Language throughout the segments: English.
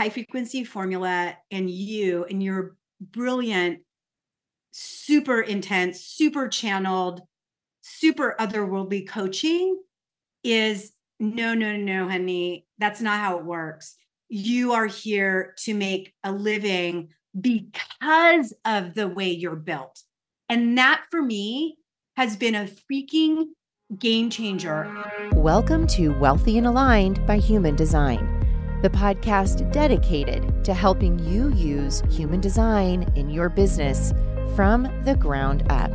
high frequency formula and you and your brilliant, super intense, super channeled, super otherworldly coaching is no, no, no, honey, that's not how it works. You are here to make a living because of the way you're built. And that for me has been a freaking game changer. Welcome to Wealthy and Aligned by Human Design the podcast dedicated to helping you use human design in your business from the ground up.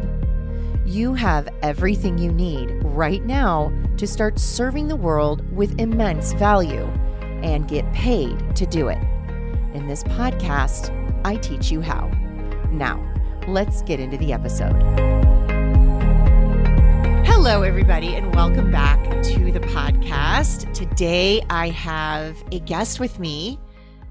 You have everything you need right now to start serving the world with immense value and get paid to do it. In this podcast, I teach you how. Now, let's get into the episode. Hello, everybody, and welcome back to the podcast. Today, I have a guest with me.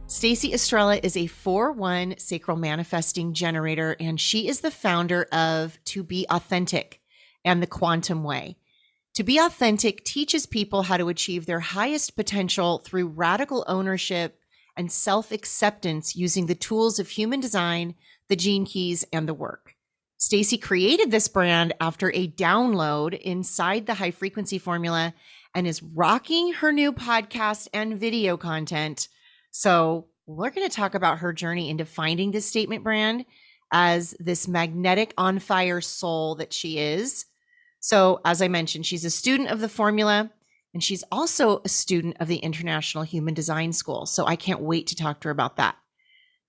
Stacey Estrella is a 4 1 sacral manifesting generator, and she is the founder of To Be Authentic and the Quantum Way. To Be Authentic teaches people how to achieve their highest potential through radical ownership and self acceptance using the tools of human design, the gene keys, and the work. Stacey created this brand after a download inside the high frequency formula and is rocking her new podcast and video content. So, we're going to talk about her journey into finding this statement brand as this magnetic on fire soul that she is. So, as I mentioned, she's a student of the formula and she's also a student of the International Human Design School. So, I can't wait to talk to her about that.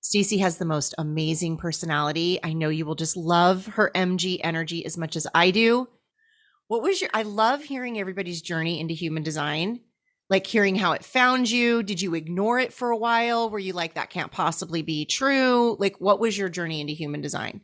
Stacey has the most amazing personality. I know you will just love her MG energy as much as I do. What was your I love hearing everybody's journey into human design. Like hearing how it found you. Did you ignore it for a while? Were you like that can't possibly be true? Like what was your journey into human design?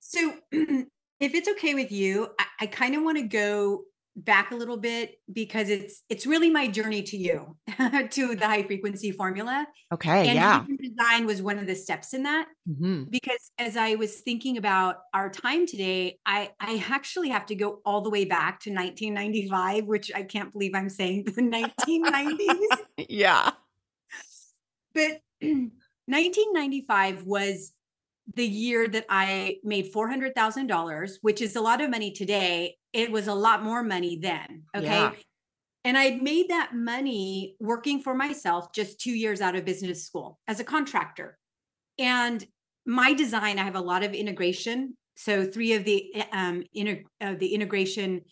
So if it's okay with you, I, I kind of want to go back a little bit because it's it's really my journey to you to the high frequency formula. Okay and yeah. design was one of the steps in that mm-hmm. because as i was thinking about our time today i i actually have to go all the way back to 1995 which i can't believe i'm saying the 1990s yeah. But 1995 was the year that I made $400,000, which is a lot of money today, it was a lot more money then. Okay. Yeah. And I made that money working for myself just two years out of business school as a contractor. And my design, I have a lot of integration. So three of the um, inter- uh, the integration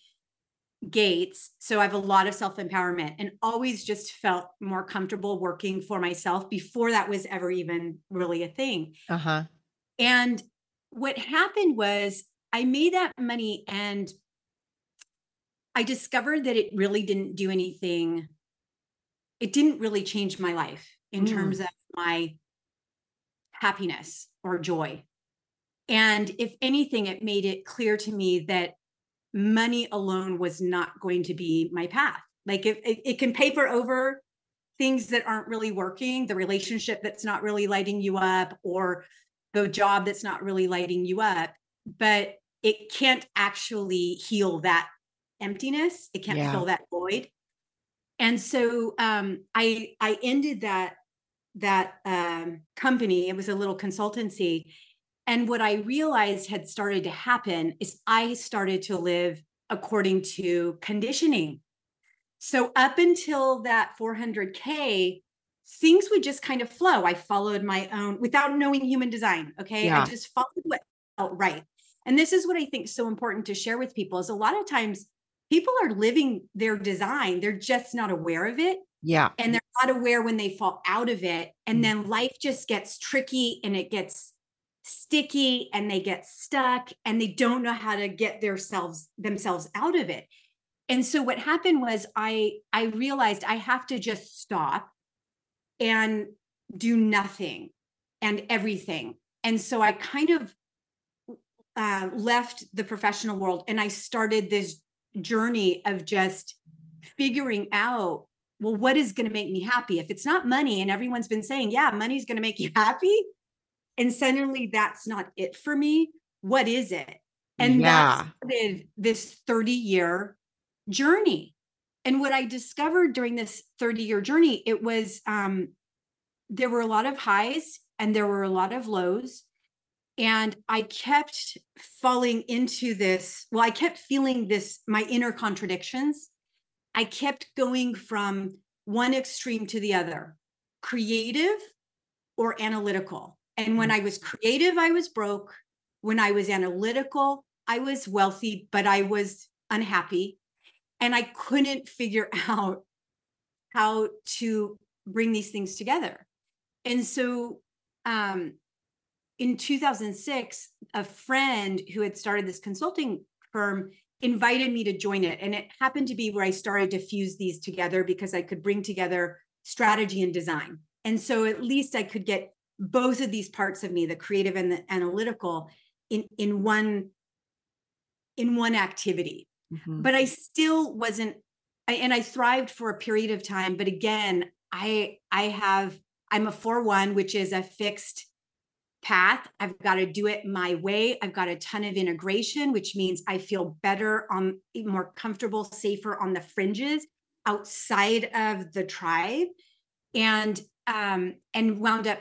gates. So I have a lot of self empowerment, and always just felt more comfortable working for myself before that was ever even really a thing. Uh huh. And what happened was I made that money and I discovered that it really didn't do anything. It didn't really change my life in mm. terms of my happiness or joy. And if anything, it made it clear to me that money alone was not going to be my path. Like it, it, it can paper over things that aren't really working, the relationship that's not really lighting you up, or the job that's not really lighting you up, but it can't actually heal that emptiness. It can't yeah. fill that void. And so um, I I ended that that um, company. It was a little consultancy, and what I realized had started to happen is I started to live according to conditioning. So up until that 400k, things would just kind of flow. I followed my own without knowing human design. Okay. Yeah. I just followed what felt right. And this is what I think is so important to share with people is a lot of times people are living their design, they're just not aware of it. Yeah. And they're not aware when they fall out of it. And mm. then life just gets tricky and it gets sticky and they get stuck and they don't know how to get themselves themselves out of it. And so what happened was I I realized I have to just stop and do nothing and everything. And so I kind of uh, left the professional world and I started this journey of just figuring out well, what is going to make me happy? If it's not money, and everyone's been saying, yeah, money's going to make you happy. And suddenly that's not it for me. What is it? And yeah. that started this 30 year journey and what I discovered during this 30 year journey, it was um, there were a lot of highs and there were a lot of lows. And I kept falling into this. Well, I kept feeling this, my inner contradictions. I kept going from one extreme to the other creative or analytical. And when mm. I was creative, I was broke. When I was analytical, I was wealthy, but I was unhappy. And I couldn't figure out how to bring these things together. And so um, in 2006, a friend who had started this consulting firm invited me to join it. And it happened to be where I started to fuse these together because I could bring together strategy and design. And so at least I could get both of these parts of me, the creative and the analytical, in, in one in one activity. Mm-hmm. But I still wasn't I, and I thrived for a period of time. But again, I I have I'm a 4-1, which is a fixed path. I've got to do it my way. I've got a ton of integration, which means I feel better on more comfortable, safer on the fringes outside of the tribe. And um, and wound up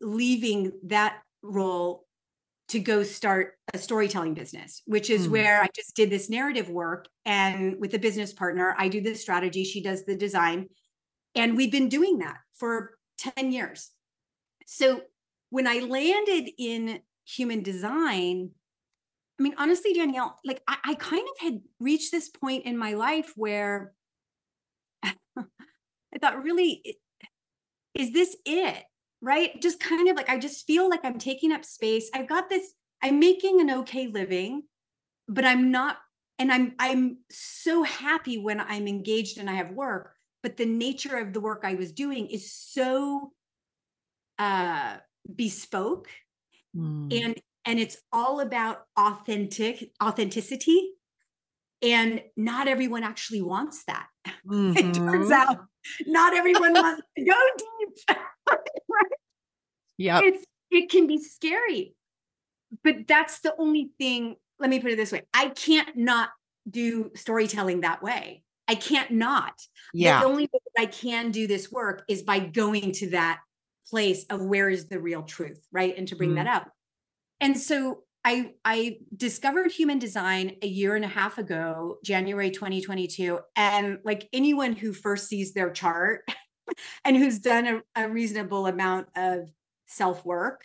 leaving that role to go start a storytelling business, which is mm. where I just did this narrative work. And with a business partner, I do the strategy, she does the design. And we've been doing that for 10 years. So when I landed in human design, I mean, honestly, Danielle, like I, I kind of had reached this point in my life where I thought, really, is this it? Right? Just kind of like I just feel like I'm taking up space. I've got this, I'm making an okay living, but I'm not, and I'm I'm so happy when I'm engaged and I have work, but the nature of the work I was doing is so uh bespoke mm. and and it's all about authentic authenticity and not everyone actually wants that mm-hmm. it turns mm-hmm. out not everyone wants to go deep Yeah. It's it can be scary. But that's the only thing, let me put it this way. I can't not do storytelling that way. I can't not. Yeah. The only way that I can do this work is by going to that place of where is the real truth, right? And to bring mm. that up. And so I I discovered human design a year and a half ago, January 2022. And like anyone who first sees their chart and who's done a, a reasonable amount of self work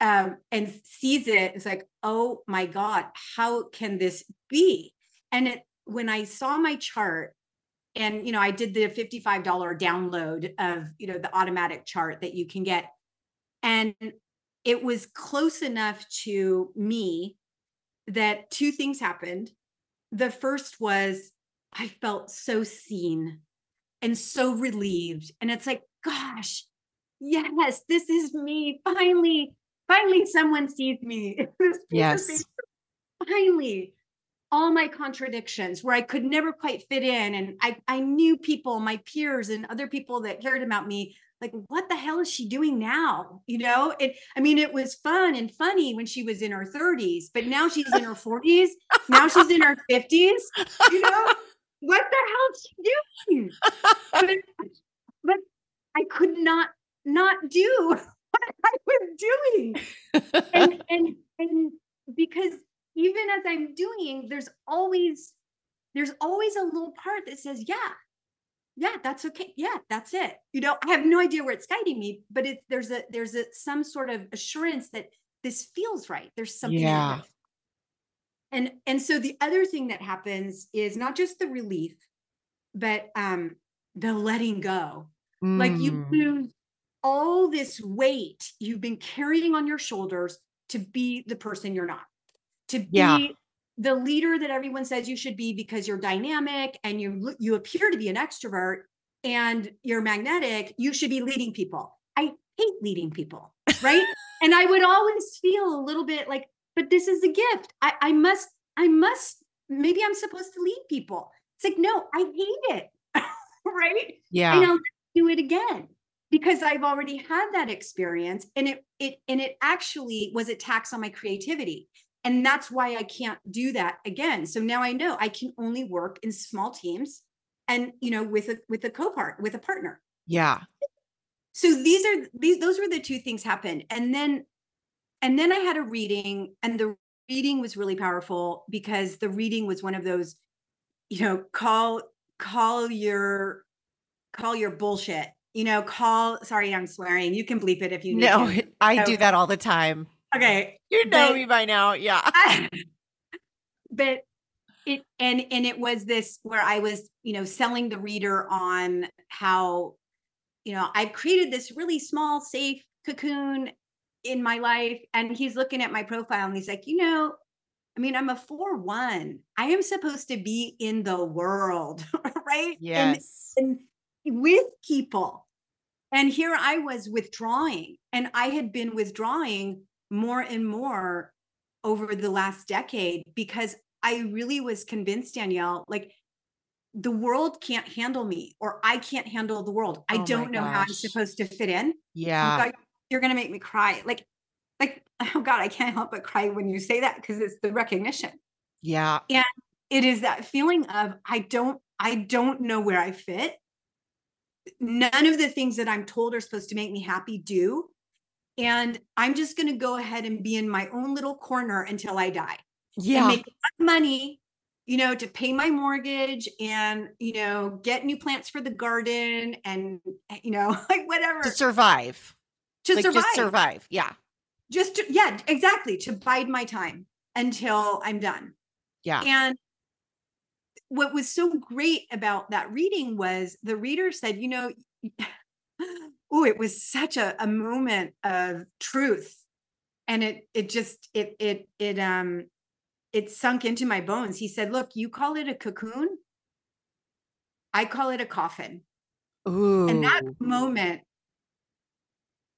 um, and sees it, it's like, oh my God, how can this be? And it, when I saw my chart, and you know, I did the $55 download of you know the automatic chart that you can get. And it was close enough to me that two things happened. The first was I felt so seen and so relieved. And it's like, gosh, yes, this is me. Finally, finally, someone sees me. yes. Finally, all my contradictions where I could never quite fit in. And I, I knew people, my peers and other people that cared about me, like, what the hell is she doing now? You know, it, I mean, it was fun and funny when she was in her 30s, but now she's in her 40s. now she's in her 50s. You know, what the hell is she doing? But, but I could not not do what I was doing. and, and and because even as I'm doing, there's always there's always a little part that says, yeah, yeah, that's okay. Yeah, that's it. You know, I have no idea where it's guiding me, but it's there's a there's a some sort of assurance that this feels right. There's something. Yeah. And and so the other thing that happens is not just the relief, but um the letting go. Mm. Like you mm. lose all this weight you've been carrying on your shoulders to be the person you're not, to be yeah. the leader that everyone says you should be because you're dynamic and you you appear to be an extrovert and you're magnetic. You should be leading people. I hate leading people, right? and I would always feel a little bit like, but this is a gift. I, I must, I must. Maybe I'm supposed to lead people. It's like, no, I hate it. right? Yeah. And I'll do it again because I've already had that experience and it it and it actually was a tax on my creativity. And that's why I can't do that again. So now I know I can only work in small teams and you know with a with a co-part with a partner. Yeah. so these are these those were the two things happened and then and then i had a reading and the reading was really powerful because the reading was one of those you know call call your call your bullshit you know call sorry i'm swearing you can bleep it if you need no to. i do that all the time. Okay you know but- me by now yeah. But it and and it was this where i was you know selling the reader on how you know i've created this really small safe cocoon in my life and he's looking at my profile and he's like you know i mean i'm a 4-1 i am supposed to be in the world right? And, yes. and with people and here i was withdrawing and i had been withdrawing more and more over the last decade because I really was convinced, Danielle, like the world can't handle me or I can't handle the world. I Oh don't know how I'm supposed to fit in. Oh yeah God, you're gonna make me cry. Like, like, oh God, I can't help but cry when you say that because it's the recognition. yeah And It is that feeling of I don't, I don't know where I fit. None of the things that I'm told are supposed to make me happy do. And I'm just gonna go ahead and be in my own little corner until I die. yeah. make enough money you know to pay my mortgage and you know get new plants for the garden and you know like whatever. To survive. To like survive. survive yeah. Just to, yeah exactly to bide my time until i'm done. Yeah. And what was so great about that reading was the reader said you know oh it was such a, a moment of truth and it it just it it it um it sunk into my bones he said look you call it a cocoon i call it a coffin Ooh. and that moment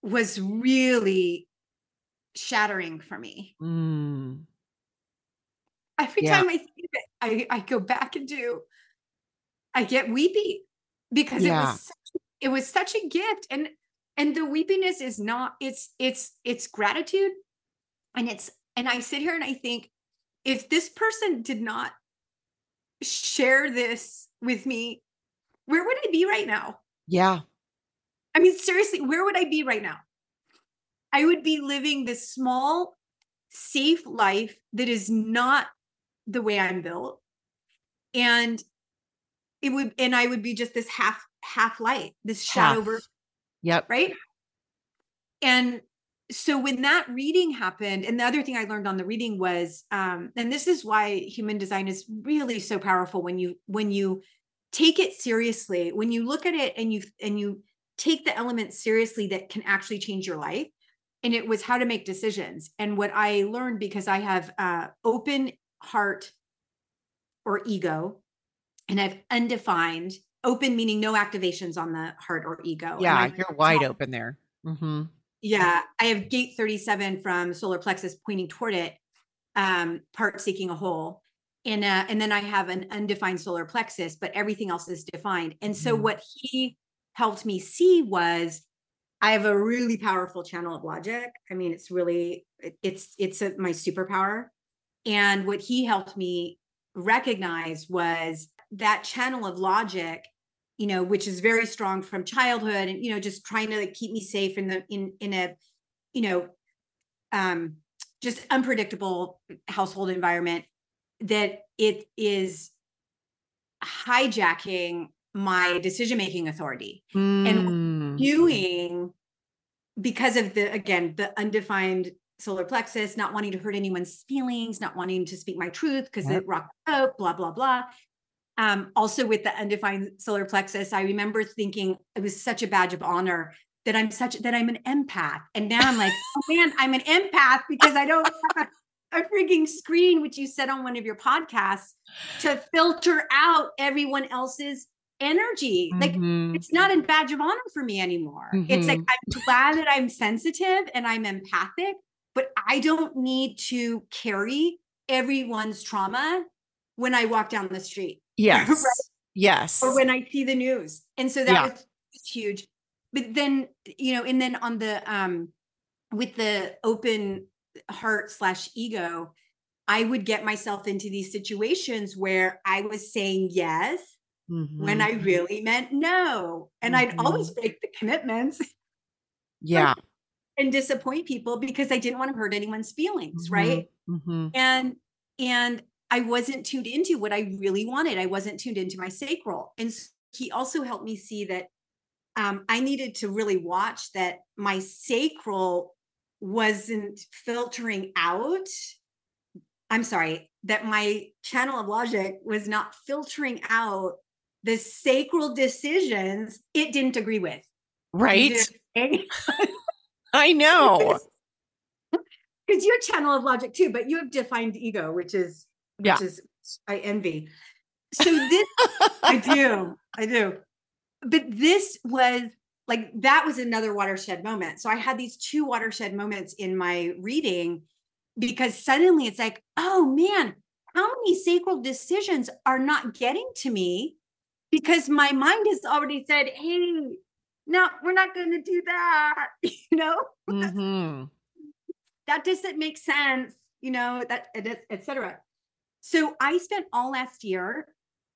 was really shattering for me Mm. Every Yeah. time i think of it i i go back and do i get weepy because it was such, it was such a gift. And and the weepiness is not it's it's it's gratitude. And it's and i sit here and i think if this person did not share this with me where would i be right now? Yeah. I mean, seriously, where would I be right now? I would be living this small, safe life that is not the way I'm built. And it would, and I would be just this half, half light, this shadow, Half. yep right? And so when that reading happened, and the other thing I learned on the reading was, um, and this is why human design is really so powerful when you when you take it seriously, when you look at it and you and you take the elements seriously that can actually change your life. And it was how to make decisions. And what I learned because I have uh, open heart or ego, and I've undefined open meaning no activations on the heart or ego. Yeah you're wide open there hmm yeah, I have gate 37 from solar plexus pointing toward it, um, part seeking a whole. And uh, and then I have an undefined solar plexus, but everything else is defined. And so Mhm. what he helped me see was I have a really powerful channel of logic. I mean, it's really it's it's a, my superpower. And what he helped me recognize was that channel of logic you know which is very strong from childhood and you know just trying to like, keep me safe in the in in a you know um just unpredictable household environment that it is hijacking my decision making authority Mm. doing because of the again the undefined solar plexus not wanting to hurt anyone's feelings not wanting to speak my truth because Yep. it rock boat blah blah blah um also with the undefined solar plexus i remember thinking it was such a badge of honor that i'm such that i'm an empath and now i'm like oh man i'm an empath because i don't have a, freaking screen which you said on one of your podcasts to filter out everyone else's energy like Mhm. it's not a badge of honor for me anymore. It's like Mhm. I'm glad that I'm sensitive and I'm empathic, but I don't need to carry everyone's trauma when I walk down the street yes yes or when I see the news. And so that Yeah. was, was huge. But then, you know, and then on the um with the open heart slash ego, I would get myself into these situations where I was saying yes when Mhm. I really meant no. And I'd always break the commitments. Yeah. Like, and disappoint people because I didn't want to hurt anyone's feelings, Mm-hmm. right? Mhm. And and I wasn't tuned into what I really wanted. I wasn't tuned into my sacral. And s- he also helped me see that um, I needed to really watch that my sacral wasn't filtering out. I'm sorry, that my channel of logic was not filtering out the sacral decisions it didn't agree with. Right. I know. Because you're channel of logic too, but you have defined ego, which is which Yeah. is I envy. So this I do. I do. But this was like that was another watershed moment. So I had these two watershed moments in my reading because suddenly it's like, oh man, how many sacral decisions are not getting to me because my mind has already said, hey, no, we're not going to do that. You know, hmm that doesn't make sense, you know, that et cetera. So I spent all last year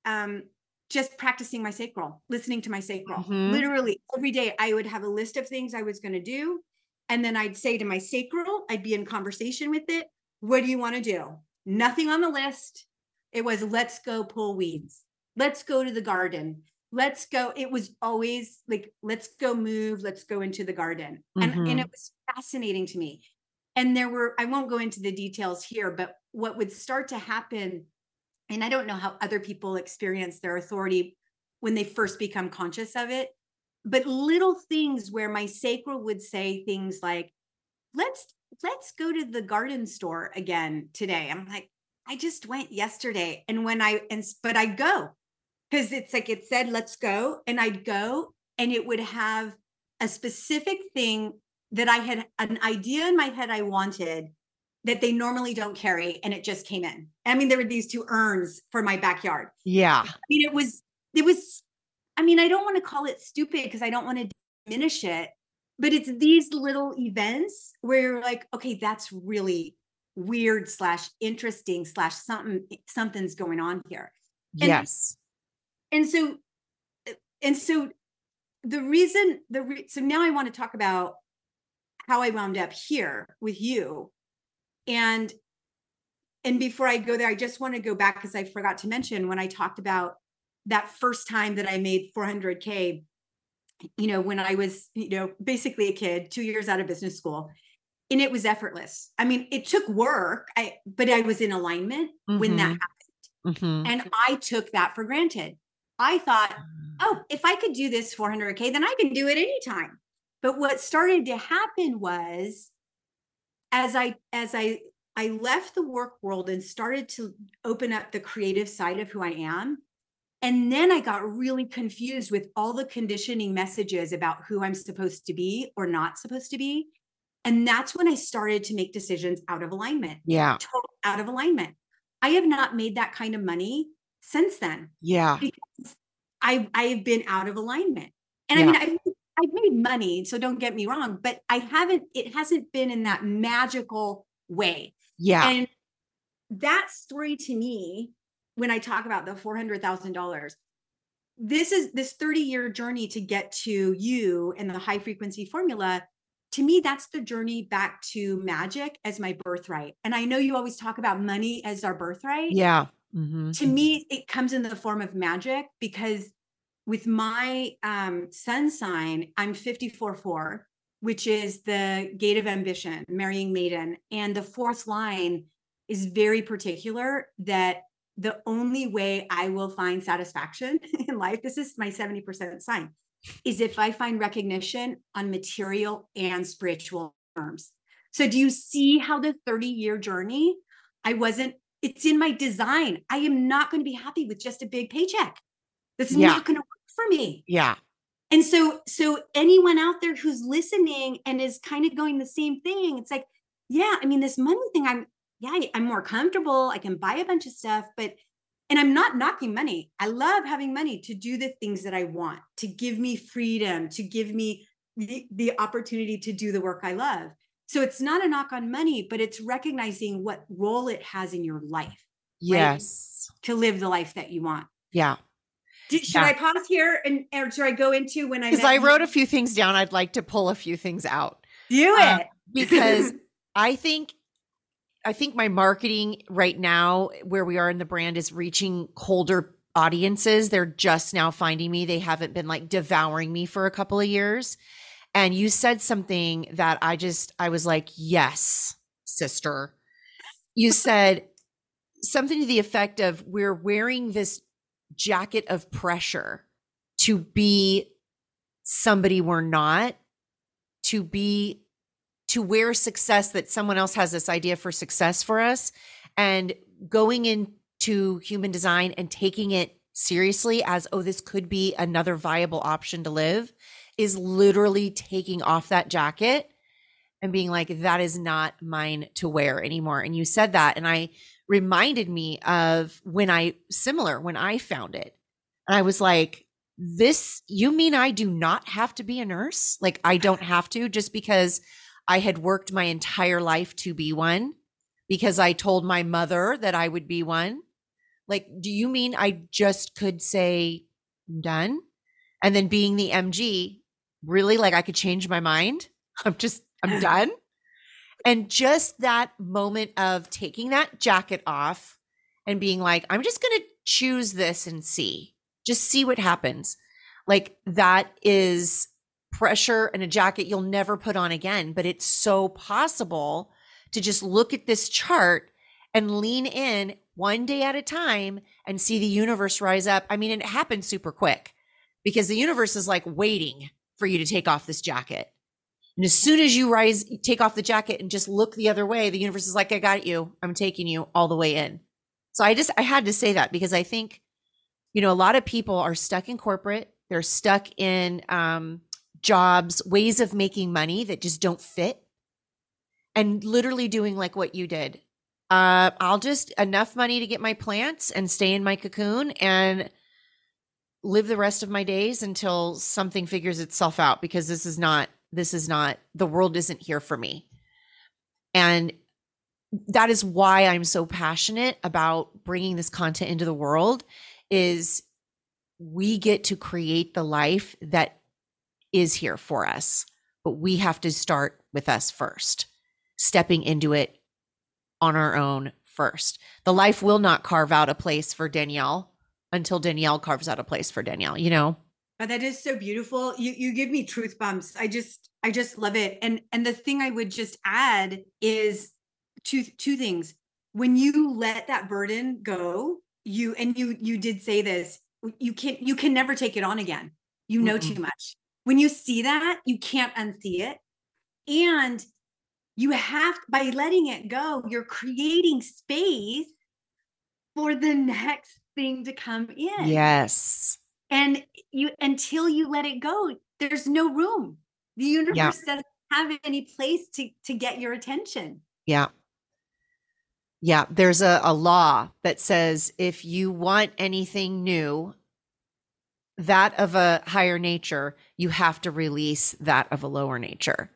um, just practicing my sacral, listening to my sacral. Mhm. Literally every day, I would have a list of things I was going to do. And then I'd say to my sacral, I'd be in conversation with it. What do you want to do? Nothing on the list. It was, let's go pull weeds. Let's go to the garden. Let's go. It was always like, let's go move. Let's go into the garden. And, and it mm-hmm. was fascinating to me. And there were, I won't go into the details here, but what would start to happen and I don't know how other people experience their authority when they first become conscious of it, but little things where my sacral would say things like, let's let's go to the garden store again today. I'm like, I just went yesterday. And when I and but I'd go because it's like it said, let's go. And I'd go and it would have a specific thing that I had an idea in my head I wanted that they normally don't carry and it just came in i mean there were these two urns for my backyard Yeah. i mean it was it was i mean i don't want to call it stupid because i don't want to diminish it but it's these little events where you're like okay that's really weird slash interesting slash something something's going on here And- yes. And so and so the reason the re- so now i want to talk about how i wound up here with you and and before i go there i just want to go back because i forgot to mention when i talked about that first time that i made 400k you know when i was you know basically a kid two years out of business school and it was effortless i mean it took work i but i was in alignment when that Mhm. Mhm. and I took that for granted. I thought, mm. oh, if I could do this 400K, then I can do it anytime. But what started to happen was as I, as I, I left the work world and started to open up the creative side of who I am. And then I got really confused with all the conditioning messages about who I'm supposed to be or not supposed to be. And that's when I started to make decisions out of alignment, Yeah. total out of alignment. I have not made that kind of money since then Yeah. because I've I've been out of alignment. And I mean, I've I've made money, so don't get me wrong, but I haven't. It hasn't been in that magical way. Yeah. And that story to me, when I talk about the four hundred thousand dollars, this is this thirty year journey to get to you and the high frequency formula. To me, that's the journey back to magic as my birthright. And I know you always talk about money as our birthright Yeah. Mhm. to me it comes in the form of magic because with my um, sun sign i'm 54 4 which is the gate of ambition marrying maiden and the fourth line is very particular that the only way i will find satisfaction in life this is my 70% sign is if i find recognition on material and spiritual terms so do you see how the 30 year journey i wasn't it's in my design. I am not going to be happy with just a big paycheck. This is Yeah. not going to work for me. Yeah. And so, so anyone out there who's listening and is kind of going the same thing, it's like, yeah, I mean, this money thing, I'm, yeah, I'm more comfortable. I can buy a bunch of stuff, but, and I'm not knocking money. I love having money to do the things that I want, to give me freedom, to give me the, the opportunity to do the work I love. So it's not a knock on money, but it's recognizing what role it has in your life Yes. to live the life that you want. Yeah. should yeah. I pause here and or should I go into when I? Because I wrote you? a few things down. I'd like to pull a few things out. Do uh, it because I think I think my marketing right now, where we are in the brand, is reaching colder audiences. They're just now finding me. They haven't been like devouring me for a couple of years. And you said something that I just, I was like, yes, sister. You said something to the effect of, we're wearing this jacket of pressure to be somebody we're not, to be to wear success that someone else has this idea for success for us and going into human design and taking it seriously as oh this could be another viable option to live is literally taking off that jacket and being like that is not mine to wear anymore and you said that and i reminded me of when i similar when i found it and i was like this you mean i do not have to be a nurse like i don't have to just because I had worked my entire life to be one because I told my mother that I would be one. Like, do you mean I just could say, I'm done? And then being the MG, really like I could change my mind? I'm just, I'm done. And just that moment of taking that jacket off and being like, I'm just going to choose this and see, just see what happens. Like, that is pressure and a jacket you'll never put on again. But it's so possible to just look at this chart and lean in one day at a time and see the universe rise up. I mean, it happens super quick because the universe is like waiting for you to take off this jacket. And as soon as you rise, take off the jacket and just look the other way, the universe is like, I got you. I'm taking you all the way in. So I just, I had to say that because I think, you know, a lot of people are stuck in corporate. They're stuck in um, jobs, ways of making money that just don't fit. And literally doing like what you did. Uh, I'll just enough money to get my plants and stay in my cocoon and live the rest of my days until something figures itself out because this is not this is not the world isn't here for me. And that is why I'm so passionate about bringing this content into the world is we get to create the life that is here for us, but we have to start with us first, stepping into it on our own first. The life will not carve out a place for Danielle until Danielle carves out a place for Danielle, you know? Oh, that is so beautiful. You you give me truth bumps. I just I just love it. And and the thing I would just add is two two things. When you let that burden go, you and you you did say this, you can you can never take it on again. You know mm too much when you see that, you can't unsee it. And you have, by letting it go, you're creating space for the next thing to come in. Yes. And you, until you let it go, there's no room. The universe yeah. doesn't have any place to, to get your attention. Yeah. Yeah, there's a, a law that says if you want anything new, that of a higher nature, you have to release that of a lower nature.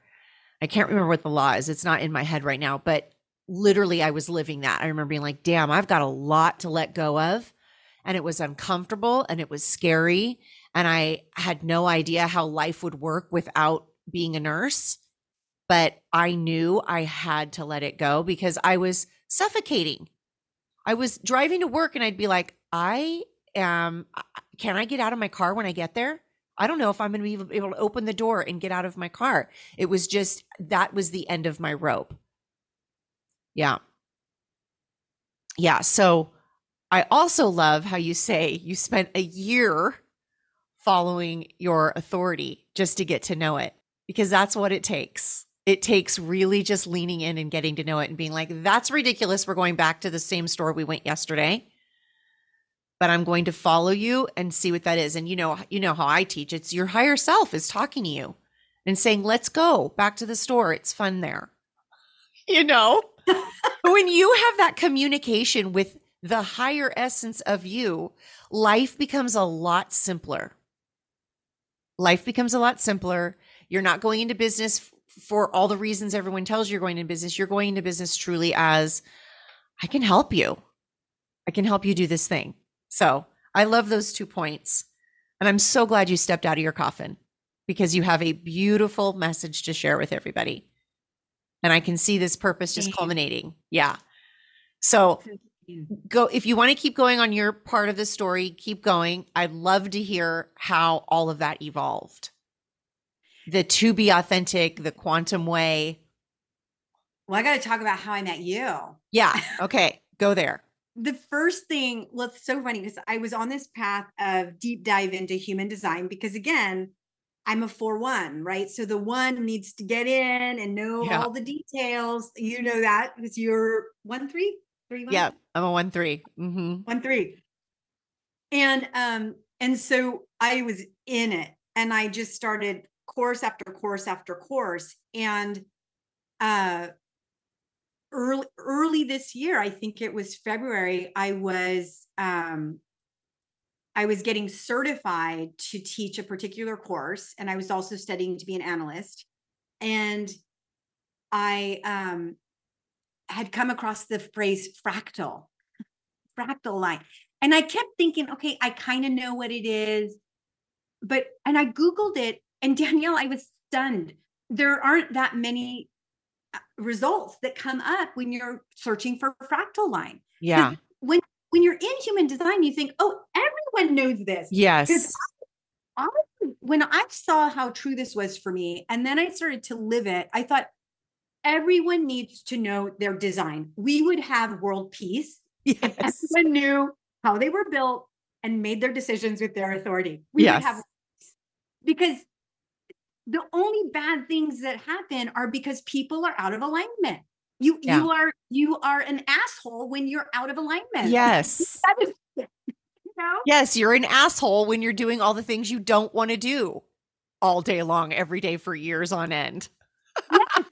I can't remember what the law is. It's not in my head right now, but literally I was living that. I remember being like, damn, I've got a lot to let go of. And it was uncomfortable and it was scary. And I had no idea how life would work without being a nurse. But I knew I had to let it go because I was suffocating. I was driving to work and I'd be like, I am can I get out of my car when I get there? I don't know if I'm going to be able to open the door and get out of my car. It was just that was the end of my rope. Yeah. Yeah. So I also love how you say you spent a year following your authority just to get to know it because that's what it takes. It takes really just leaning in and getting to know it and being like, that's ridiculous. We're going back to the same store we went yesterday but I'm going to follow you and see what that is. And you know, you know how I teach. It's your higher self is talking to you and saying, "Let's go back to the store. It's fun there." You know? when you have that communication with the higher essence of you, life becomes a lot simpler. Life becomes a lot simpler. You're not going into business for all the reasons everyone tells you you're going into business. You're going into business truly as I can help you. I can help you do this thing. So I love those two points. And I'm so glad you stepped out of your coffin because you have a beautiful message to share with everybody. And I can see this purpose just culminating. Yeah. So go if you want to keep going on your part of the story, keep going. I'd love to hear how all of that evolved. The to be authentic, the quantum way. Well, I got to talk about how I met you. Yeah. Okay. go there. The first thing, well, it's so funny because I was on this path of deep dive into human design because, again, I'm a 4 1, right? So the one needs to get in and know yeah. all the details. You know that because you're 1 3? Three one? Yeah, I'm a one three. Mm-hmm. One three. And um, and so I was in it and I just started course after course after course. And uh early early this year, I think it was February, I was um I was getting certified to teach a particular course and I was also studying to be an analyst and I um had come across the phrase fractal, fractal line. And I kept thinking, okay, I kind of know what it is. But, and I Googled it, and Danielle, I was stunned. There aren't that many uh, results that come up when you're searching for fractal line. Yeah. When when you're in human design, you think, oh, everyone knows this. Yes. I, I, when I saw how true this was for me, and then I started to live it, I thought, everyone needs to know their design. We would have world peace yes. if everyone knew how they were built and made their decisions with their authority. We yes. would have because the only bad things that happen are because people are out of alignment. You yeah. you are you are an asshole when you're out of alignment. Yes. that is you know? Yes, you're an asshole when you're doing all the things you don't want to do all day long every day for years on end. yes.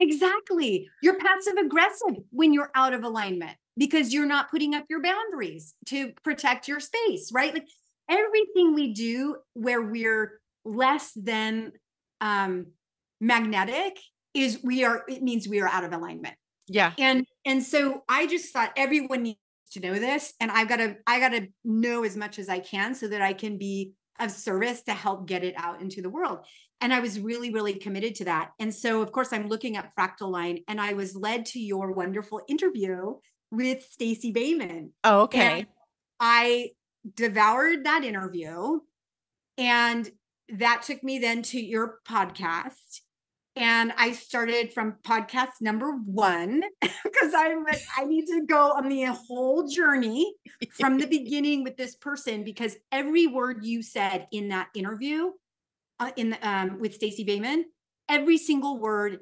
Exactly. You're passive aggressive when you're out of alignment because you're not putting up your boundaries to protect your space, right? Like everything we do where we're less than um magnetic is we are it means we are out of alignment. Yeah. And and so I just thought everyone needs to know this and I've got to I got to know as much as I can so that I can be of service to help get it out into the world. And I was really, really committed to that. And so, of course, I'm looking at Fractal Line and I was led to your wonderful interview with Stacey Boehman. Oh, okay. And I devoured that interview. And that took me then to your podcast. And I started from podcast number one because I'm I need to go on the whole journey from the beginning with this person because every word you said in that interview uh, in the, um, with Stacey Boehman, every single word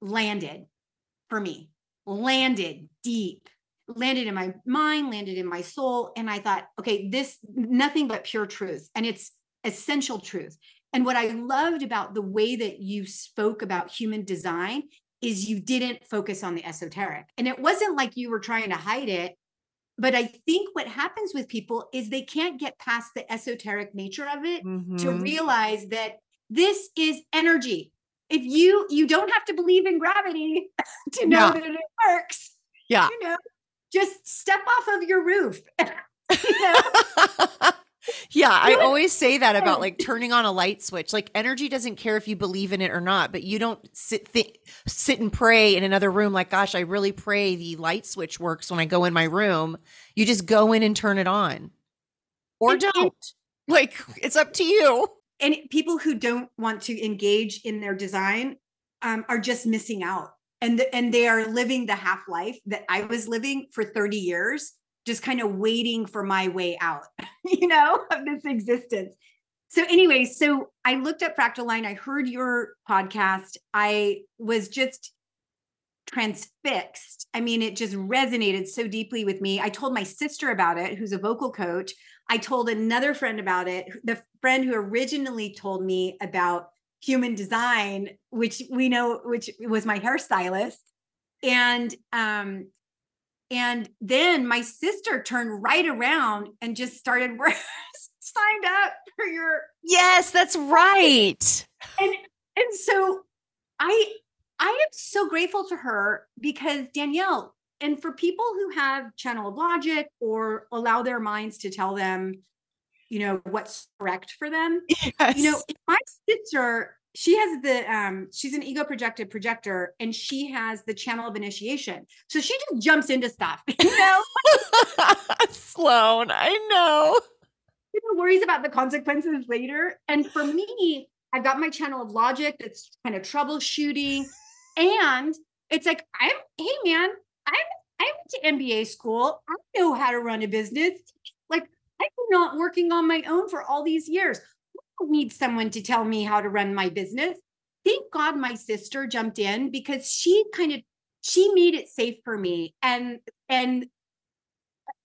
landed for me, landed deep, landed in my mind, landed in my soul. And I thought, okay, this nothing but pure truth. And it's essential truth. And what I loved about the way that you spoke about human design is you didn't focus on the esoteric. And it wasn't like you were trying to hide it. But I think what happens with people is they can't get past the esoteric nature of it mm-hmm. to realize that this is energy. If you you don't have to believe in gravity to know yeah. that it works. Yeah. You know, just step off of your roof. you know? yeah, I always say that about like turning on a light switch. Like energy doesn't care if you believe in it or not, but you don't sit th- sit and pray in another room like gosh, I really pray the light switch works when I go in my room. You just go in and turn it on. Or and, don't. Like it's up to you. And people who don't want to engage in their design um, are just missing out. And the, and they are living the half life that I was living for 30 years just kind of waiting for my way out, you know, of this existence. So, anyway, so I looked at Fractal Line. I heard your podcast. I was just transfixed. I mean, it just resonated so deeply with me. I told my sister about it, who's a vocal coach. I told another friend about it, the friend who originally told me about human design, which we know, which was my hairstylist. And um, and then my sister turned right around and just started signed up for your Yes, that's right. And and so I I am so grateful to her because Danielle, and for people who have channeled logic or allow their minds to tell them, you know, what's correct for them. Yes. You know, my sister, she has the um, she's an ego projected projector and she has the channel of initiation. So she just jumps into stuff, you know. Sloan, I know. You know, worries about the consequences later. And for me, I've got my channel of logic that's kind of troubleshooting. And it's like, I'm, hey man, I'm I went to MBA school. I know how to run a business. Like I've been not working on my own for all these years. Don't need someone to tell me how to run my business. Thank God my sister jumped in because she kind of she made it safe for me. And and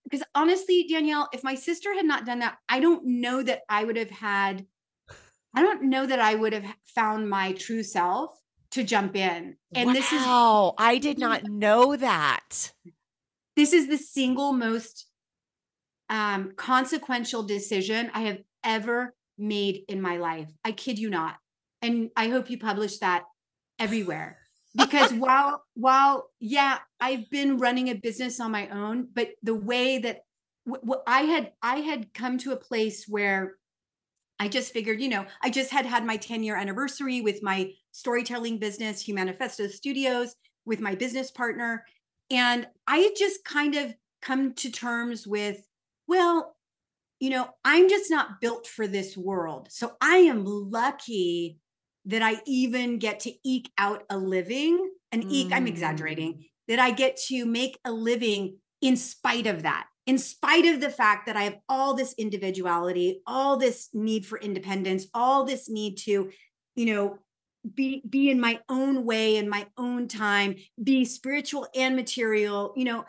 because honestly, Danielle, if my sister had not done that, I don't know that I would have had, I don't know that I would have found my true self to jump in. And wow, this is I did not know that. This is the single most um, consequential decision I have ever made in my life. I kid you not. And I hope you publish that everywhere. Because while while yeah, I've been running a business on my own, but the way that what I had I had come to a place where I just figured, you know, I just had had my 10 year anniversary with my storytelling business, Humanifesto Studios, with my business partner. And I had just kind of come to terms with, well, you know, I'm just not built for this world. So I am lucky that I even get to eke out a living. And eke, I'm exaggerating, Mm. that I get to make a living in spite of that in spite of the fact that I have all this individuality, all this need for independence, all this need to, you know, be be in my own way in my own time, be spiritual and material, you know,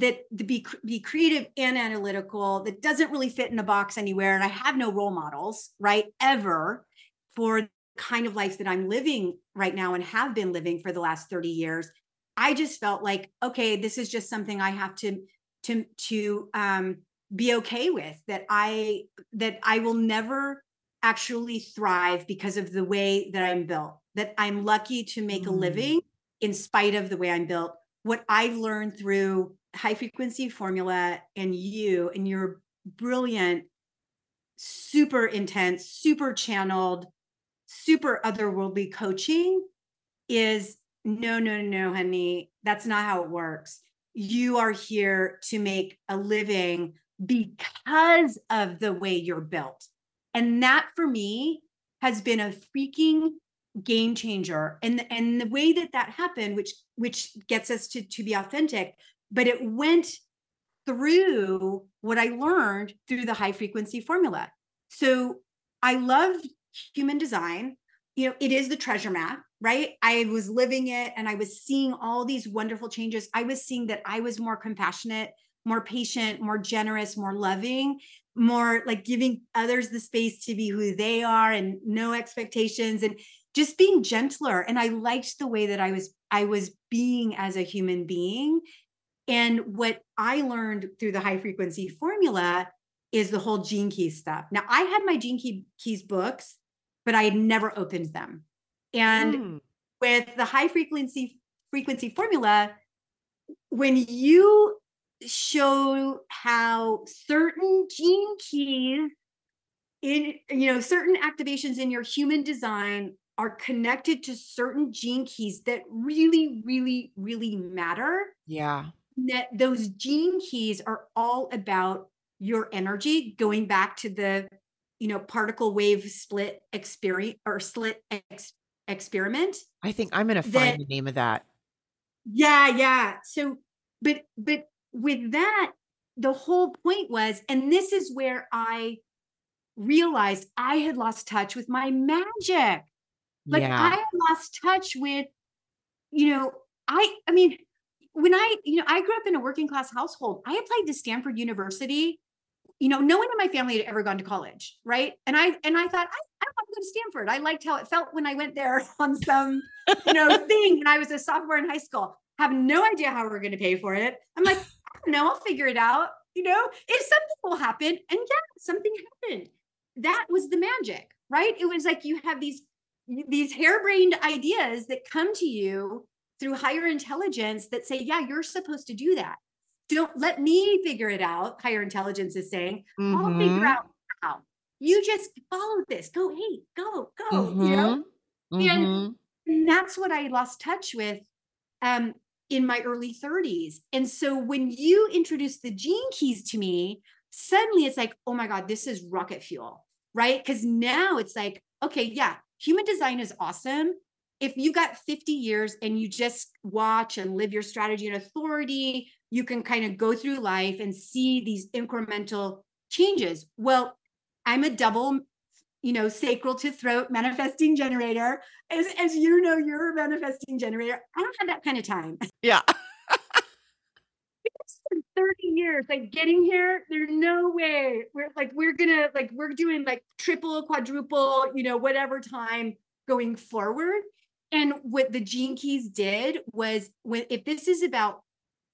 that to be be creative and analytical that doesn't really fit in a box anywhere and I have no role models, right? Ever for the kind of life that I'm living right now and have been living for the last 30 years. I just felt like, okay, this is just something I have to to to um, be okay with that i that i will never actually thrive because of the way that i'm built that i'm lucky to make a Mm. living in spite of the way i'm built what i've learned through high frequency formula and you and your brilliant super intense super channeled super otherworldly coaching is no no no honey that's not how it works you are here to make a living because of the way you're built. And that for me has been a freaking game changer. And, and the way that that happened, which, which gets us to, to be authentic, but it went through what I learned through the high frequency formula. So I loved human design. You know, it is the treasure map, right? I was living it and I was seeing all these wonderful changes. I was seeing that I was more compassionate, more patient, more generous, more loving, more like giving others the space to be who they are and no expectations and just being gentler. And I liked the way that I was I was being as a human being. And what I learned through the high frequency formula is the whole gene key stuff. Now I had my gene key, keys books, but I had never opened them. And Mm. with the high frequency frequency formula, when you show how certain gene keys in you know certain activations in your human design are connected to certain gene keys that really really really matter Yeah. That those gene keys are all about your energy going back to the you know particle wave split experience or slit ex- experiment I think I'm going to That- find the name of that. yeah yeah so but but with that the whole point was and this is where i realized i had lost touch with my magic like yeah. I lost touch with, you know, I I mean, when I, you know, I grew up in a working class household. I applied to Stanford University. You know, no one in my family had ever gone to college, right? And I and I thought, I, I want to go to Stanford. I liked how it felt when I went there on some, you know, thing when I was a sophomore in high school. Have no idea how we're going to pay for it. I'm like, I don't know, I'll figure it out. You know, if something will happen, and yeah, something happened. That was the magic, right? It was like you have these these harebrained ideas that come to you through higher intelligence that say, yeah, you're supposed to do that. Don't let me figure it out. Higher intelligence is saying, mm-hmm. I'll figure mm-hmm. out how. You just follow this. Go, hey, go, go. Mm-hmm. You know? And, mm-hmm. and that's what I lost touch with um, in my early 30s. And so when you introduced the gene keys to me, suddenly it's like, oh my God, this is rocket fuel, right? Because now it's like, okay, yeah, human design is awesome. If you got 50 years and you just watch and live your strategy and authority, you can kind of go through life and see these incremental changes. Well, I'm a double you know, sacral to throat manifesting generator. As, as you know, you're a manifesting generator. I don't have that kind of time. Yeah. 30 years, like getting here, there's no way we're like, we're gonna, like, we're doing like triple, quadruple, you know, whatever time going forward. And what the gene keys did was when, if this is about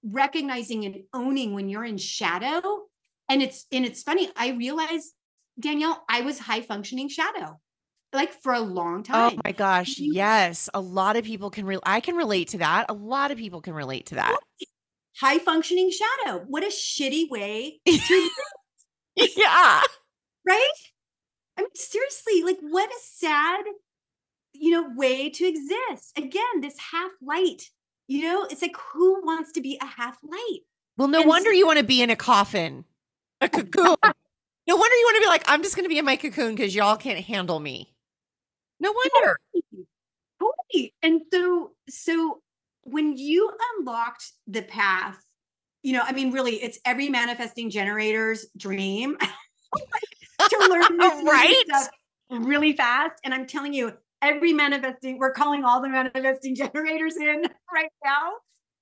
recognizing and owning when you're in shadow, and it's, and it's funny, I realized Danielle, I was high functioning shadow like for a long oh time. Oh my gosh, yes. A lot of people can re- I can relate to that. A lot of people can relate to that. High functioning shadow. What a shitty way to Yeah. Right? I mean seriously, like what a sad you know way to exist. Again, this half light. You know, it's like who wants to be a half light? Well, no and wonder so- you want to be in a coffin. A oh, cocoon. No wonder you want to be like, I'm just going to be in my cocoon because y'all can't handle me. No wonder. Totally. And so, so when you unlocked the path, you know, I mean, really, it's every manifesting generator's dream to learn right really fast. And I'm telling you, every manifesting, we're calling all the manifesting generators in right now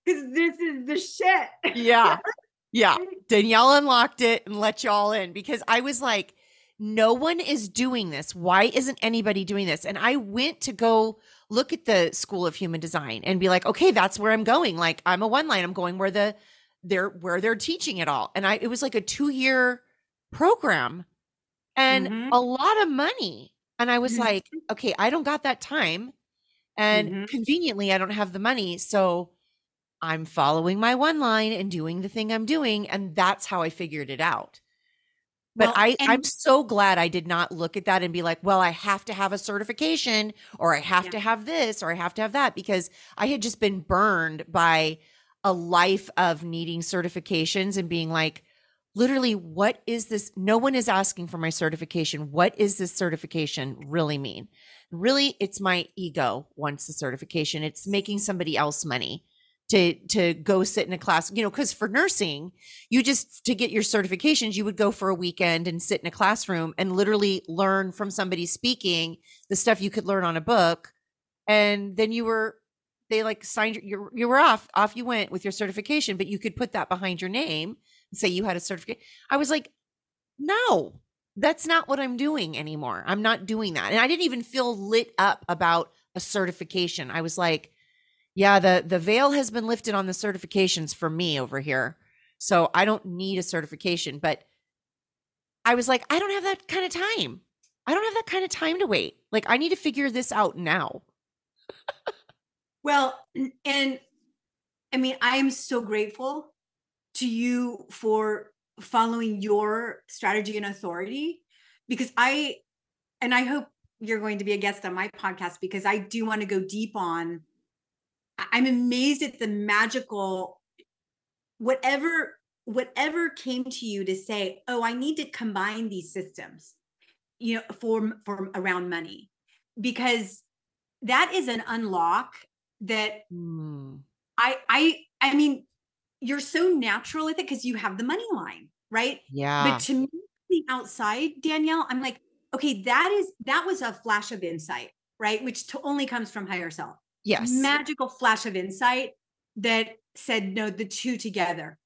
because this is the shit. Yeah. Yeah. Danielle unlocked it and let y'all in because I was like, no one is doing this. Why isn't anybody doing this? And I went to go look at the School of Human Design and be like, okay, that's where I'm going. Like I'm a one line. I'm going where the they're where they're teaching it all. And I it was like a two year program and mm-hmm. a lot of money. And I was mm-hmm. like, okay, I don't got that time. And mm-hmm. conveniently, I don't have the money. So I'm following my one line and doing the thing I'm doing. And that's how I figured it out. But well, I, and- I'm so glad I did not look at that and be like, well, I have to have a certification or I have yeah. to have this or I have to have that because I had just been burned by a life of needing certifications and being like, literally, what is this? No one is asking for my certification. What is this certification really mean? Really, it's my ego wants the certification. It's making somebody else money to to go sit in a class you know because for nursing you just to get your certifications you would go for a weekend and sit in a classroom and literally learn from somebody speaking the stuff you could learn on a book and then you were they like signed you you were off off you went with your certification but you could put that behind your name say you had a certificate i was like no that's not what i'm doing anymore i'm not doing that and i didn't even feel lit up about a certification i was like yeah, the the veil has been lifted on the certifications for me over here. So I don't need a certification, but I was like, I don't have that kind of time. I don't have that kind of time to wait. Like I need to figure this out now. well, and I mean, I am so grateful to you for following your strategy and authority because I and I hope you're going to be a guest on my podcast because I do want to go deep on I'm amazed at the magical whatever whatever came to you to say, "Oh, I need to combine these systems." You know, for for around money. Because that is an unlock that mm. I I I mean, you're so natural with it because you have the money line, right? Yeah. But to me, the outside, Danielle, I'm like, okay, that is that was a flash of insight, right? Which to only comes from higher self yes magical flash of insight that said no the two together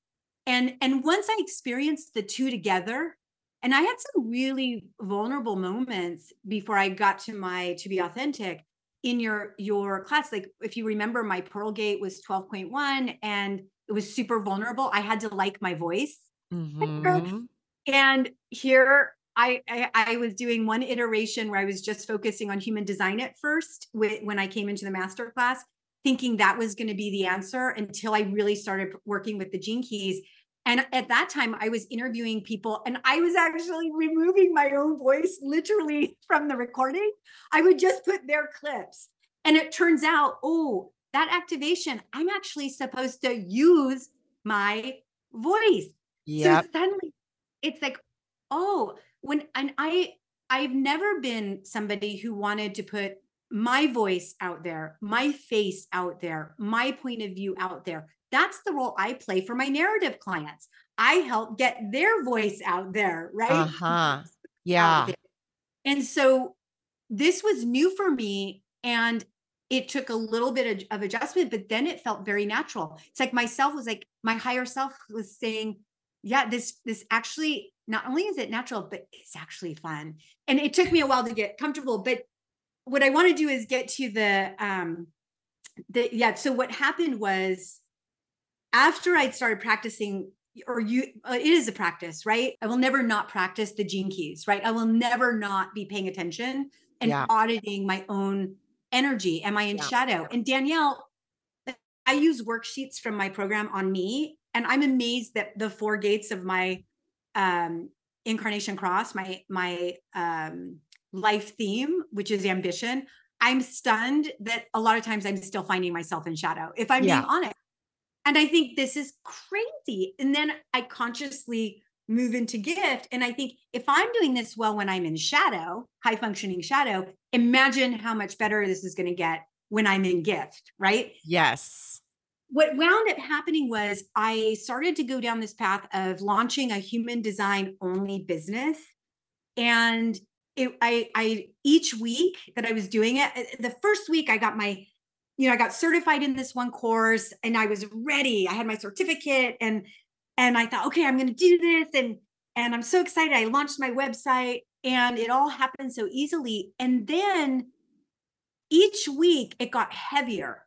and and once i experienced the two together and i had some really vulnerable moments before i got to my to be authentic in your your class like if you remember my pearl gate was 12.1 and it was super vulnerable i had to like my voice mm-hmm. and here I, I, I was doing one iteration where I was just focusing on human design at first with, when I came into the master class. thinking that was going to be the answer until I really started working with the gene keys. And at that time, I was interviewing people and I was actually removing my own voice literally from the recording. I would just put their clips. And it turns out, oh, that activation, I'm actually supposed to use my voice. Yeah. So suddenly it's like, oh, when and I I've never been somebody who wanted to put my voice out there, my face out there, my point of view out there. That's the role I play for my narrative clients. I help get their voice out there, right? Uh-huh. Yeah. And so this was new for me and it took a little bit of, of adjustment, but then it felt very natural. It's like myself was like my higher self was saying, yeah, this this actually not only is it natural, but it's actually fun. And it took me a while to get comfortable, but what I want to do is get to the um the yeah. So what happened was after I'd started practicing, or you uh, it is a practice, right? I will never not practice the gene keys, right? I will never not be paying attention and Yeah. auditing my own energy. Am I in Yeah. shadow? And Danielle, I use worksheets from my program on me, and I'm amazed that the four gates of my um incarnation cross, my my um life theme, which is ambition. I'm stunned that a lot of times I'm still finding myself in shadow, if I'm Yeah. being honest. And I think this is crazy. And then I consciously move into gift. And I think if I'm doing this well when I'm in shadow, high functioning shadow, imagine how much better this is going to get when I'm in gift, right? Yes. what wound up happening was I started to go down this path of launching a human design only business. And it, I, I, each week that I was doing it, uh, the first week I got my, you know, I got certified in this one course and I was ready. I had my certificate and, and I thought, okay, I'm going to do this. And, and I'm so excited. I launched my website and it all happened so easily. And then each week it got heavier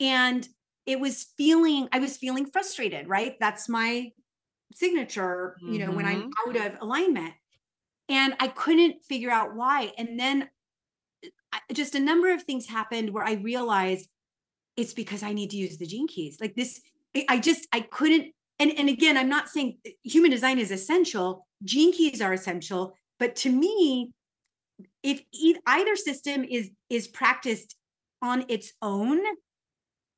and it was feeling i was feeling frustrated right that's my signature you know when i'm mm-hmm. out of alignment and i couldn't figure out why and then uh, just a number of things happened where i realized it's because i need to use the gene keys like this i I just i couldn't and and again i'm not saying uh, human design is essential. Gene keys are essential. But to me if either system is is practiced on its own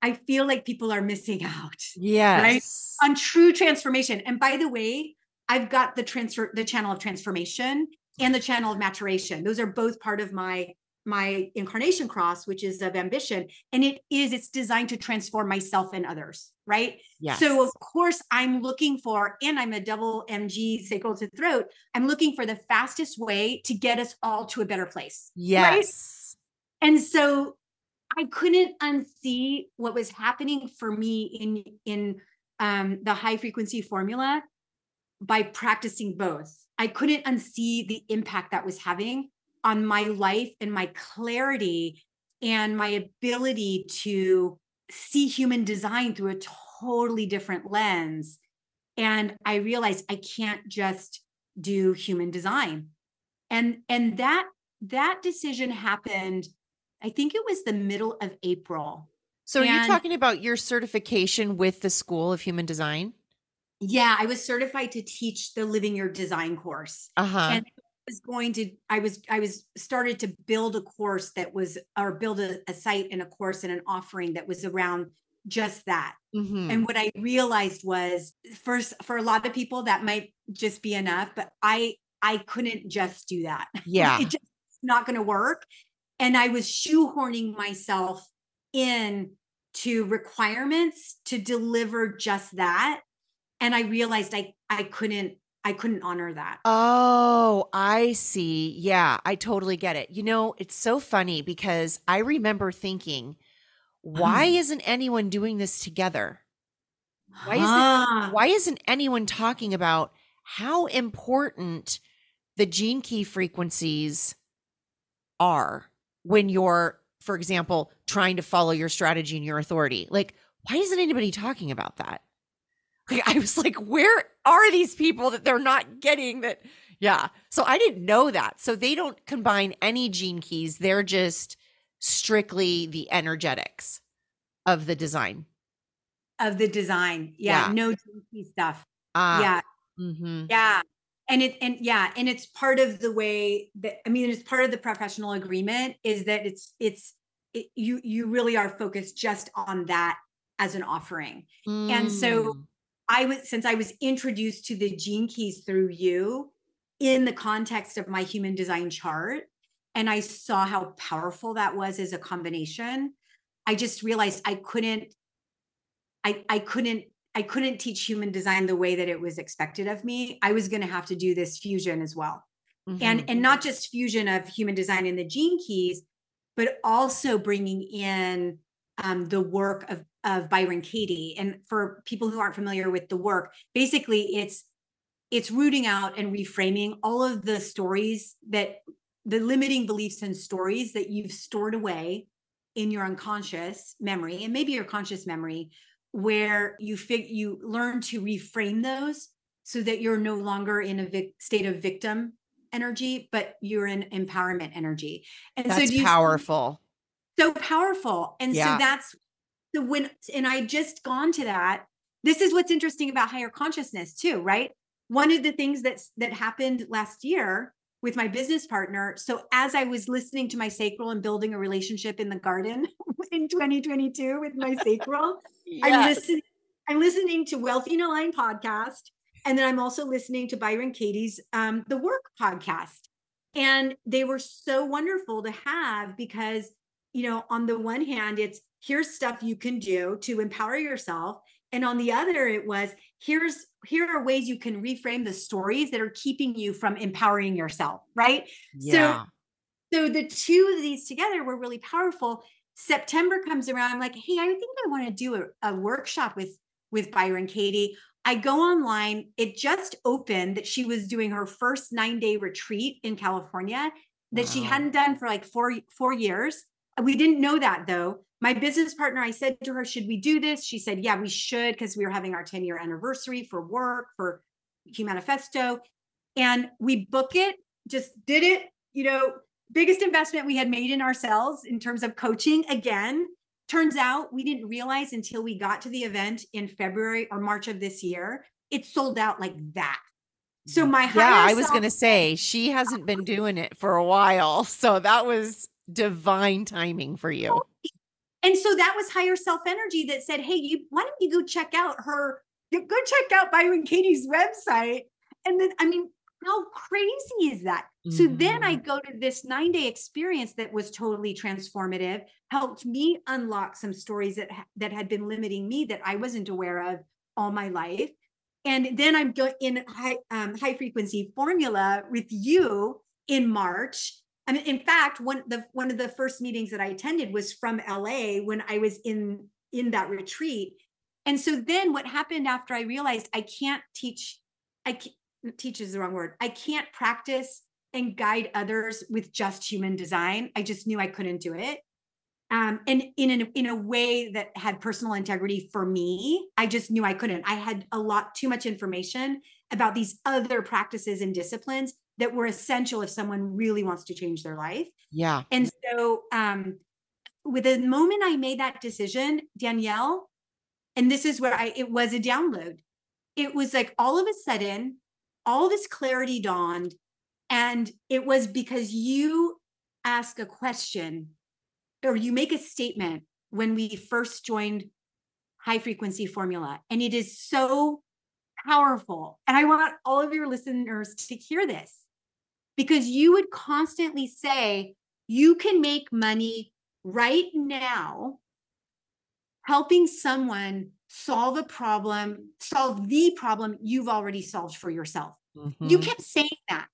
i feel like people are missing out Yes. on true transformation. And by the way i've got the transfer the channel of transformation and the channel of maturation. Those are both part of my my incarnation cross which is of ambition and it is it's designed to transform myself and others right Yes. so of course I'm looking for, and I'm a double MG sacral to throat. I'm looking for the fastest way to get us all to a better place. yes. And so I couldn't unsee what was happening for me in in um, the high frequency formula by practicing both. I couldn't unsee the impact that was having on my life and my clarity and my ability to see human design through a totally different lens. And I realized I can't just do human design. And and that that decision happened I think it was the middle of April. So are you talking about your certification with the School of Human Design? Yeah, I was certified to teach the Living Your Design course. Uh-huh. And was going to I was I was started to build a course that was or build a, a site and a course and an offering that was around just that. Mhm. And what I realized was first for a lot of people that might just be enough, but I I couldn't just do that. yeah. it just not going to work. And I was shoehorning myself in to requirements to deliver just that. And I realized I I couldn't I couldn't honor that. Oh, I see. Yeah, I totally get it. You know, it's so funny because I remember thinking, why Mm. isn't anyone doing this together? Why isn't why isn't anyone talking about how important the gene key frequencies are when you're for example trying to follow your strategy and your authority like why isn't anybody talking about that like, i was like where are these people that they're not getting that yeah so i didn't know that so they don't combine any gene keys they're just strictly the energetics of the design. Of the design. Yeah. Yeah. No gene key stuff. Ah, yeah. mhm. Yeah. And it and yeah, and it's part of the way that I mean it's part of the professional agreement is that it's it's it, you you really are focused just on that as an offering. And so Mm. I was since I was introduced to the gene keys through you in the context of my human design chart and I saw how powerful that was as a combination, I just realized I couldn't I I couldn't I couldn't teach human design the way that it was expected of me. I was going to have to do this fusion as well. And Mhm. and not just fusion of human design and the gene keys, but also bringing in um, the work of of Byron Katie. And for people who aren't familiar with the work, basically it's it's rooting out and reframing all of the stories that the limiting beliefs and stories that you've stored away in your unconscious memory and maybe your conscious memory where you fig- you learn to reframe those so that you're no longer in a vic- state of victim energy but you're in empowerment energy and That's so you powerful. so powerful. And Yeah. so that's the when and I just gone to that. This is what's interesting about higher consciousness too, right? One of the things that's that happened last year with my business partner. So as I was listening to my sacral and building a relationship in the garden in 2022 with my sacral, I'm listening, I'm listening to Wealthy and Aligned podcast. And then I'm also listening to Byron Katie's um, The Work podcast. And they were so wonderful to have because, you know, on the one hand, it's here's stuff you can do to empower yourself. And on the other, it was here's here are ways you can reframe the stories that are keeping you from empowering yourself, right? Yeah. So the two of these together were really powerful. September comes around. I'm like, hey, I think I want to do a, a workshop with with Byron Katie. I go online. It just opened that she was doing her first nine day retreat in California that she hadn't done for like four four years. We didn't know that though. My business partner, I said to her, "Should we do this?" She said, "Yeah, we should," because we were having our 10 year anniversary for work for Humanifesto, and we book it. Just did it. You know, biggest investment we had made in ourselves in terms of coaching again turns out we didn't realize until we got to the event in february or march of this year it sold out like that so mm. my Yeah, I was self- going to say she hasn't been doing it for a while. So that was divine timing for you. and so that was higher self energy that said hey you why don't you go check out her go check out byron katie's website? And then i mean how crazy is that? So then i go to this nine day experience that was totally transformative helped me unlock some stories that that had been limiting me that i wasn't aware of all my life. And then i'm going in high um, high frequency formula with you in march I mean, in fact, one the one of the first meetings that I attended was from LA when I was in in that retreat. And so then what happened after I realized I can't teach, I can't, teach is the wrong word. I can't practice and guide others with just human design. I just knew I couldn't do it. Um, and in an, in a way that had personal integrity for me, I just knew I couldn't. I had a lot too much information about these other practices and disciplines that were essential if someone really wants to change their life. Yeah. And so, um, with the moment I made that decision, Danielle, and this is where I, it was a download. It was like all of a sudden, all this clarity dawned. And it was because you ask a question or you make a statement when we first joined high frequency formula. And it is so powerful. And I want all of your listeners to hear this because you would constantly say, you can make money right now helping someone solve a problem, solve the problem you've already solved for yourself. You Mhm. kept saying that.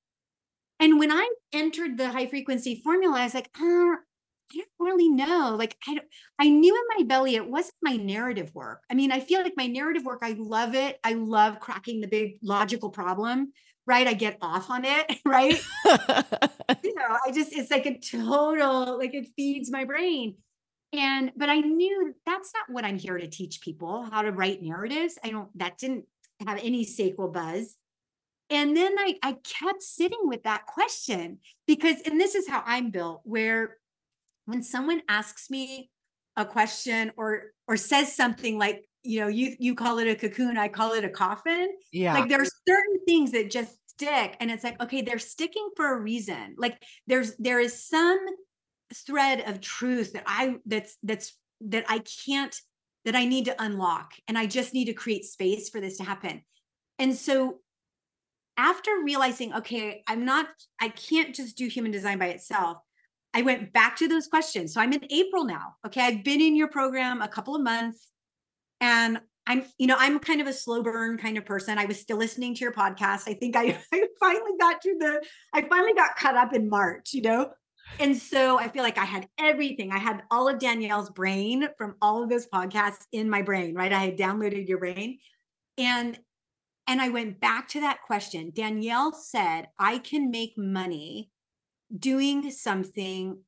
And when I entered the high frequency formula, I was like, uh, I don't really know. Like, I, I knew in my belly it wasn't my narrative work. I mean, I feel like my narrative work, I love it. I love cracking the big logical problem, right? I get off on it, right? you know, I just, it's like a total, like it feeds my brain. And, but I knew that's not what I'm here to teach people how to write narratives. I don't, that didn't have any sacral buzz. And then I, I kept sitting with that question because, and this is how I'm built, where when someone asks me a question or or says something like you know you you call it a cocoon i call it a coffin Yeah. like there are certain things that just stick and it's like okay they're sticking for a reason. Like there's there is some thread of truth that i that's that's that i can't that i need to unlock and i just need to create space for this to happen. And so after realizing okay i'm not i can't just do human design by itself i went back to those questions. So i'm in april now okay? I've been in your program a couple of months and I'm, you know, I'm kind of a slow burn kind of person. I was still listening to your podcast. I think I, I finally got to the, I finally got caught up in March, you know? And so I feel like I had everything. I had all of Danielle's brain from all of those podcasts in my brain, right? I had downloaded your brain. And and I went back to that question. Danielle said, I can make money doing something,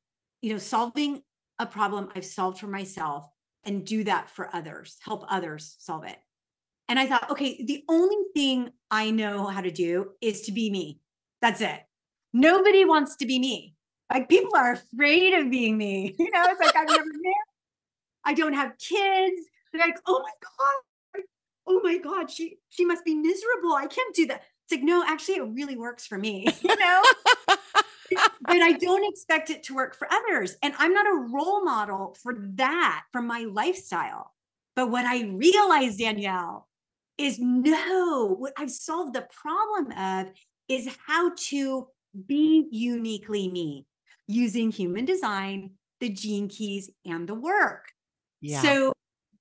you know, solving a problem I've solved for myself and do that for others, help others solve it. And I thought, okay, the only thing I know how to do is to be me. That's it. Nobody wants to be me. Like people are afraid of being me. You know, it's like I've never married. I don't have kids. They're like, oh my God. Oh my God. She she must be miserable. I can't do that. It's like, no, actually, it really works for me, you know? but I don't expect it to work for others. And I'm not a role model for that, for my lifestyle. But what I realized, Danielle, is no, what I've solved the problem of is how to be uniquely me using human design, the gene keys, and the work. yeah. So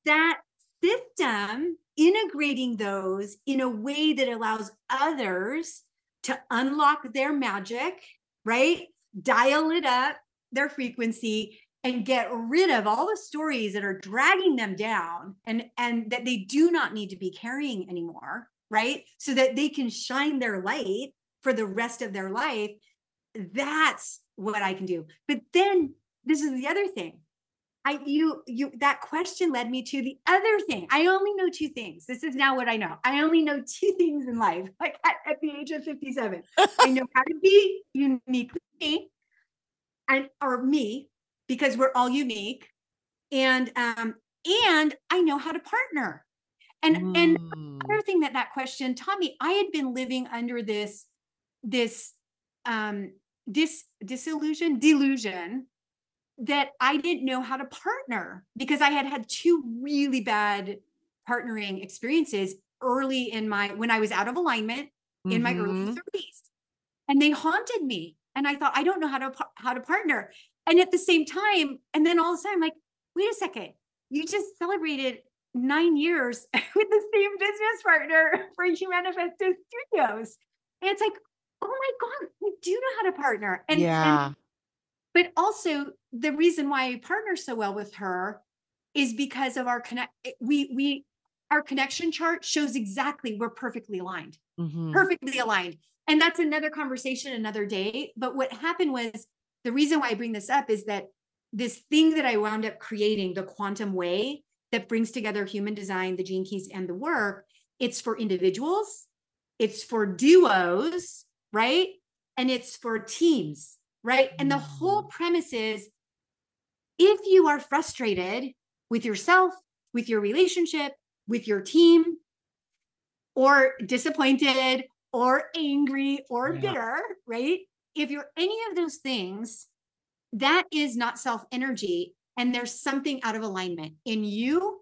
that system, integrating those in a way that allows others to unlock their magic, right? Dial it up, their frequency, and get rid of all the stories that are dragging them down and, and that they do not need to be carrying anymore, right? So that they can shine their light for the rest of their life. That's what I can do. But then this is the other thing. I you you that question led me to the other thing. I only know two things. This is now what I know. I only know two things in life. Like at, at the age of 57, I know how to be uniquely me and or me because we're all unique. And um and I know how to partner. And and Mm. other thing that that question taught me, I had been living under this this um dis disillusion delusion that I didn't know how to partner because I had had two really bad partnering experiences early in my when I was out of alignment in my early Mhm. 30s and they haunted me. And I thought I don't know how to how to partner. And at the same time and then all of a sudden I'm like wait a second. You just celebrated 9 years with the same business partner for Humanifesto Studios. And it's like oh my god we do know how to partner. And, and yeah. But also the reason why I partner so well with her is because of our connect eh, we we our connection chart shows exactly we're perfectly aligned Mhm. perfectly aligned. And that's another conversation another day. But what happened was the reason why i bring this up is that this thing that i wound up creating the quantum way that brings together human design the gene keys and the work it's for individuals it's for duos right? And it's for teams right and the whole premise is if you are frustrated with yourself with your relationship with your team or disappointed or angry or Yeah. bitter, right? If you're any of those things, that is not self energy. And there's something out of alignment in you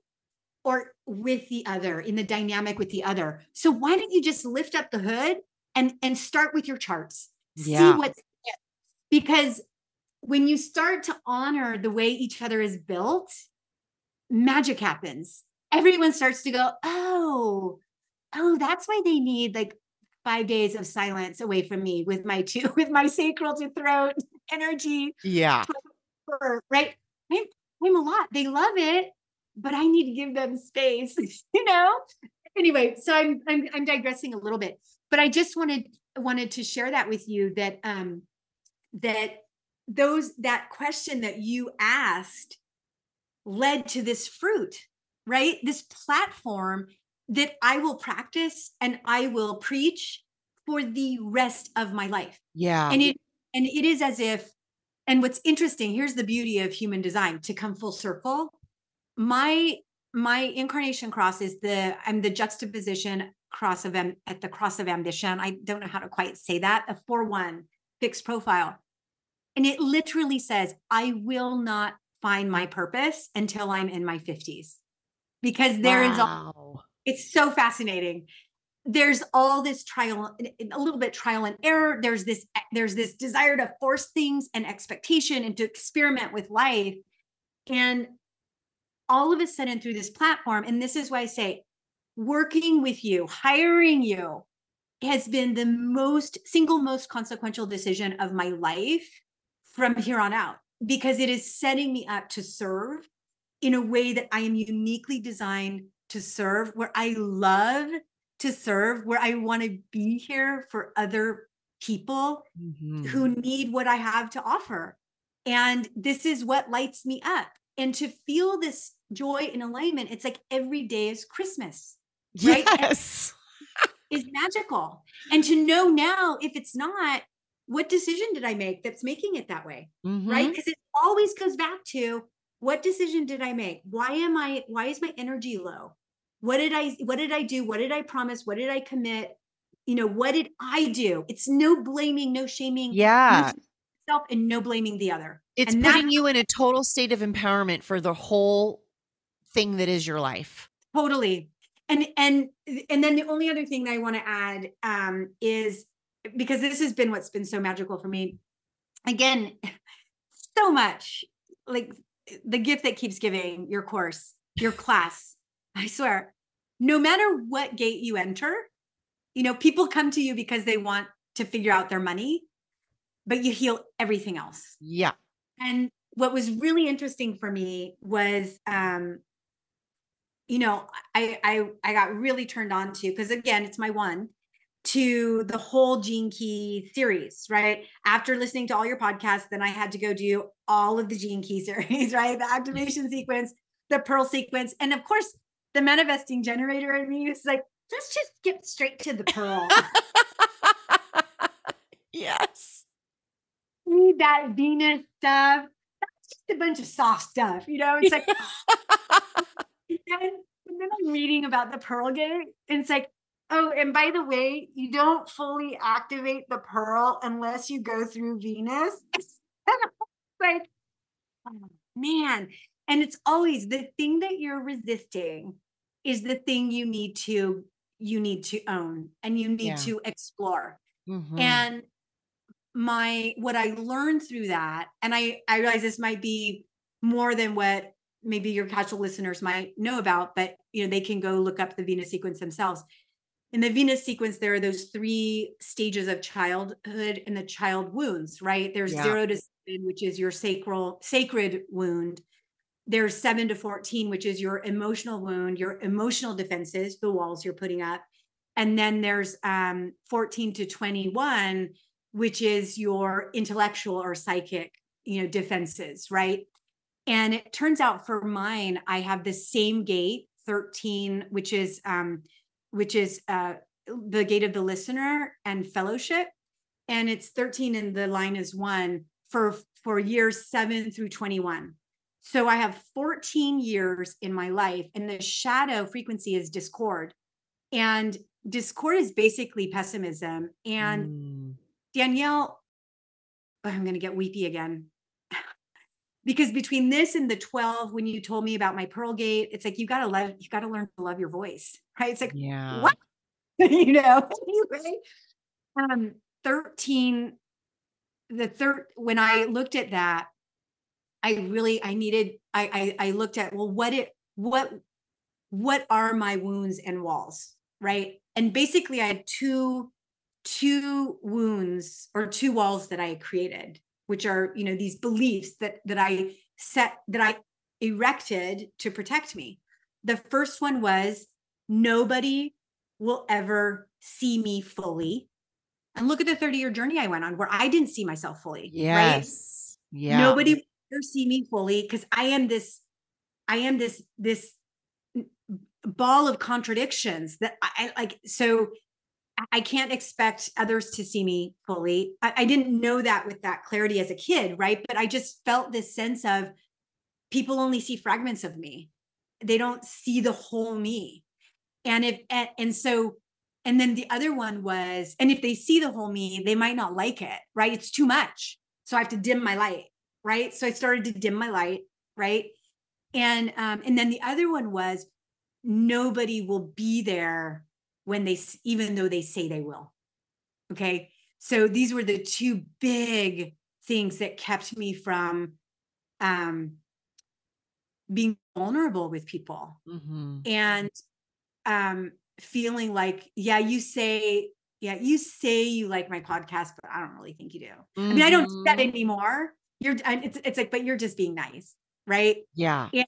or with the other, in the dynamic with the other. So why don't you just lift up the hood and, and start with your charts? Yeah. See what's. Because when you start to honor the way each other is built, magic happens. Everyone starts to go, oh, oh, that's why they need like five days of silence away from me with my two, with my sacral to throat energy, Yeah. right? I'm, I'm a lot. They love it, but I need to give them space, you know? Anyway, so I'm, I'm I'm digressing a little bit, but I just wanted wanted to share that with you that um that those that question that you asked led to this fruit, right? This platform that I will practice and I will preach for the rest of my life. Yeah. And it and it is as if and what's interesting, here's the beauty of human design to come full circle. my my incarnation cross is the I'm the juxtaposition cross of am, at the cross of ambition. I don't know how to quite say that. A four one fixed profile, and it literally says, "I will not find my purpose until I'm in my fifties, because there wow. is a, it's so fascinating. There's all this trial a little bit trial and error. There's this there's this desire to force things and expectation and to experiment with life. And all of a sudden through this platform and this is why i say working with you hiring you has been the most single most consequential decision of my life from here on out because it is setting me up to serve in a way that i am uniquely designed to serve where i love to serve, where I want to be here for other people mm-hmm. who need what I have to offer. And this is what lights me up. And to feel this joy and alignment, it's like every day is Christmas. Right? Yes. Is magical. And to know now if it's not, what decision did I make that's making it that way? Mm-hmm. Right? Because it always goes back to what decision did I make? Why am I, why is my energy low? what did i what did i do what did i promise what did i commit you know what did i do it's no blaming no shaming yeah no self and no blaming the other it's and putting you in a total state of empowerment for the whole thing that is your life totally and and and then the only other thing that i want to add um is because this has been what's been so magical for me again so much like the gift that keeps giving your course your class I swear, no matter what gate you enter, you know, people come to you because they want to figure out their money, but you heal everything else. Yeah. And what was really interesting for me was um you know, I I I got really turned on to because again, it's my one to the whole Gene Key series, right? After listening to all your podcasts, then I had to go do all of the Gene Key series, right? The activation sequence, the pearl sequence, and of course, the manifesting generator in me is like, let's just skip straight to the pearl. yes. Need that Venus stuff. That's just a bunch of soft stuff, you know? It's like, then, and then I'm reading about the pearl gate, and it's like, oh, and by the way, you don't fully activate the pearl unless you go through Venus. like, oh, man. And it's always the thing that you're resisting is the thing you need to you need to own and you need yeah. to explore. Mm-hmm. And my what I learned through that, and I I realize this might be more than what maybe your casual listeners might know about, but you know they can go look up the Venus sequence themselves. In the Venus sequence, there are those three stages of childhood and the child wounds, right? There's yeah. zero to seven, which is your sacral sacred wound there's 7 to 14 which is your emotional wound your emotional defenses the walls you're putting up and then there's um, 14 to 21 which is your intellectual or psychic you know defenses right and it turns out for mine i have the same gate 13 which is um which is uh the gate of the listener and fellowship and it's 13 and the line is 1 for for years 7 through 21 so I have 14 years in my life, and the shadow frequency is discord. And discord is basically pessimism. And mm. Danielle, I'm going to get weepy again. Because between this and the 12, when you told me about my Pearl Gate, it's like you got to love, you got to learn to love your voice, right? It's like, yeah. what? you know, anyway. Um, 13, the third, when I looked at that, I really I needed I, I I looked at well what it what what are my wounds and walls right and basically I had two two wounds or two walls that I created which are you know these beliefs that that I set that I erected to protect me the first one was nobody will ever see me fully and look at the 30 year journey I went on where I didn't see myself fully. Yes. Right? Yeah. Nobody ever see me fully because I am this, I am this, this ball of contradictions that I, I like. So I can't expect others to see me fully. I, I, didn't know that with that clarity as a kid, right? But I just felt this sense of people only see fragments of me. they don't see the whole me. And if and, and so and then the other one was, and if they see the whole me, they might not like it, right? It's too much. So I have to dim my light, right? So I started to dim my light, right? And um, and then the other one was nobody will be there when they even though they say they will. Okay. So these were the two big things that kept me from um being vulnerable with people mm-hmm. and um feeling like yeah you say yeah you say you like my podcast but i don't really think you do mm-hmm. i mean i don't do that mm-hmm. anymore you're it's, it's like but you're just being nice right yeah and,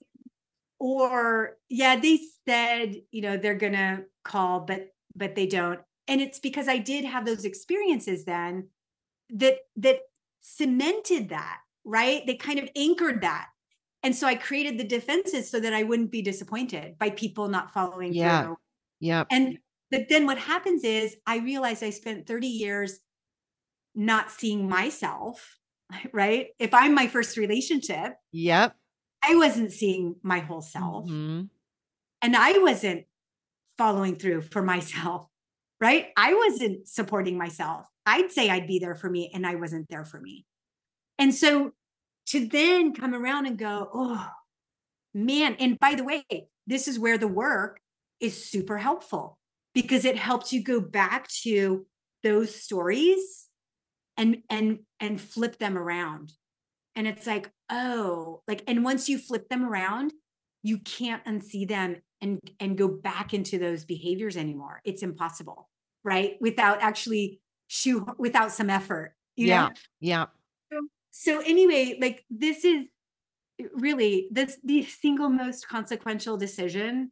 or yeah they said you know they're gonna call but but they don't. And it's because i did have those experiences then that that cemented that right? They kind of anchored that. And so i created the defenses so that i wouldn't be disappointed by people not following yeah. through. Yeah and but then what happens is i realized i spent 30 years not seeing myself right? If i'm my first relationship yep i wasn't seeing my whole self mm-hmm. and i wasn't following through for myself right i wasn't supporting myself i'd say i'd be there for me and i wasn't there for me and so to then come around and go, oh man. And by the way, this is where the work is super helpful because it helps you go back to those stories and and and flip them around. And it's like, oh, like, and once you flip them around, you can't unsee them and and go back into those behaviors anymore. It's impossible, right? Without actually shoe without some effort. yeah. Know? Yeah so anyway like this is really this the single most consequential decision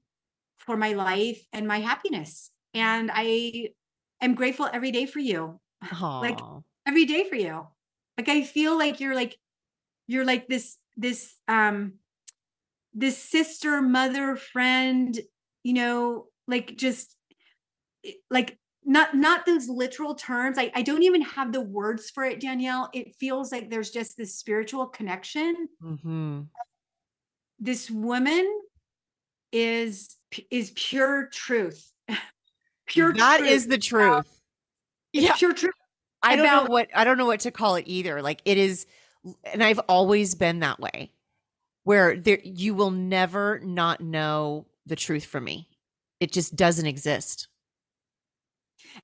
for my life and my happiness and i am grateful every day for you Aww. like every day for you like i feel like you're like you're like this this um this sister mother friend you know like just like not not those literal terms. I, I don't even have the words for it danielle. It feels like there's just this spiritual connection. Mm-hmm. this woman is is pure truth. Pure That truth is the truth. Yeah. pure truth i don't know what i don't know what to call it either. Like it is and i've always been that way where there you will never not know the truth from me. It just doesn't exist.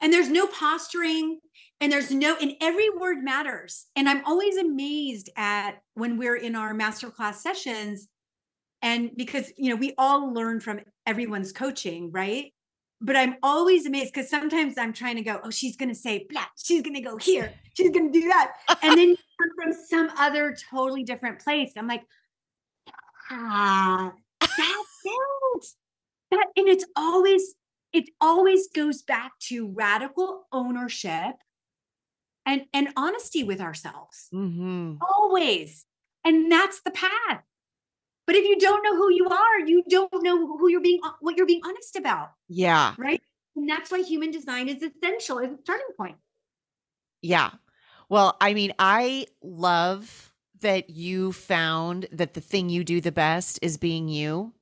And there's no posturing and there's no and every word matters. And i'm always amazed at when we're in our masterclass sessions and because you know we all learn from everyone's coaching right? But i'm always amazed because sometimes i'm trying to go oh she's going to say blah she's going to go here she's going to do that. And then from some other totally different place. I'm like ah that's it. That and it's always it always goes back to radical ownership and and honesty with ourselves. Mm-hmm. always. And that's the path. But if you don't know who you are you don't know who you're being what you're being honest about. Yeah. Right? And that's why human design is essential as a starting point. Yeah well i mean i love that you found that the thing you do the best is being you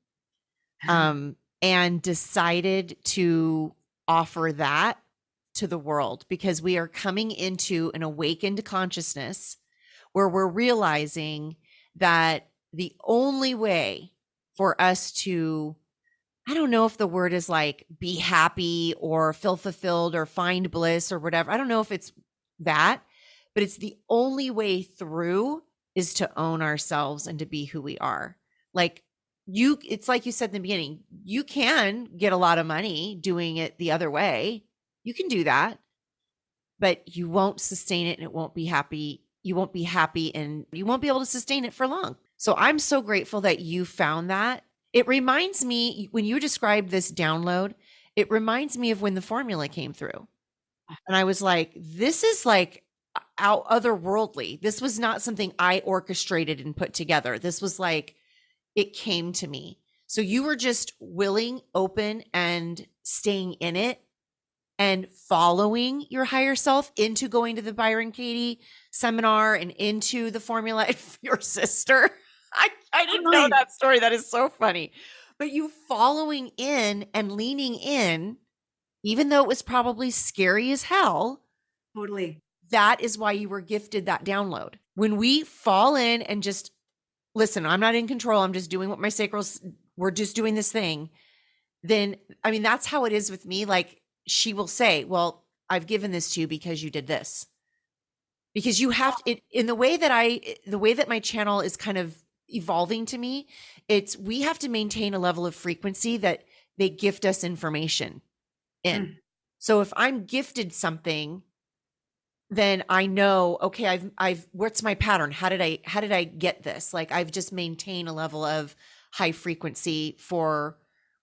um and decided to offer that to the world because we are coming into an awakened consciousness where we're realizing that the only way for us to I don't know if the word is like be happy or feel fulfilled or find bliss or whatever. I don't know if it's that, but it's the only way through is to own ourselves and to be who we are. Like you it's like you said in the beginning you can get a lot of money doing it the other way. You can do that but you won't sustain it and it won't be happy you won't be happy and you won't be able to sustain it for long. So i'm so grateful that you found that. It reminds me when you described this download it reminds me of when the formula came through. And i was like this is like out otherworldly this was not something i orchestrated and put together this was like it came to me. So you were just willing, open, and staying in it and following your higher self into going to the Byron Katie seminar and into the formula of your sister. I, I didn't know that story. That is so funny. but you following in and leaning in, even though it was probably scary as hell. Totally. That is why you were gifted that download. When we fall in and just listen, I'm not in control. I'm just doing what my sacrals, we're just doing this thing. Then, I mean, that's how it is with me. Like she will say, Well, I've given this to you because you did this. Because you have to, it, in the way that I, the way that my channel is kind of evolving to me, it's we have to maintain a level of frequency that they gift us information in. Mm. So if I'm gifted something, then I know, okay, I've I've what's my pattern? How did I how did I get this? Like I've just maintained a level of high frequency for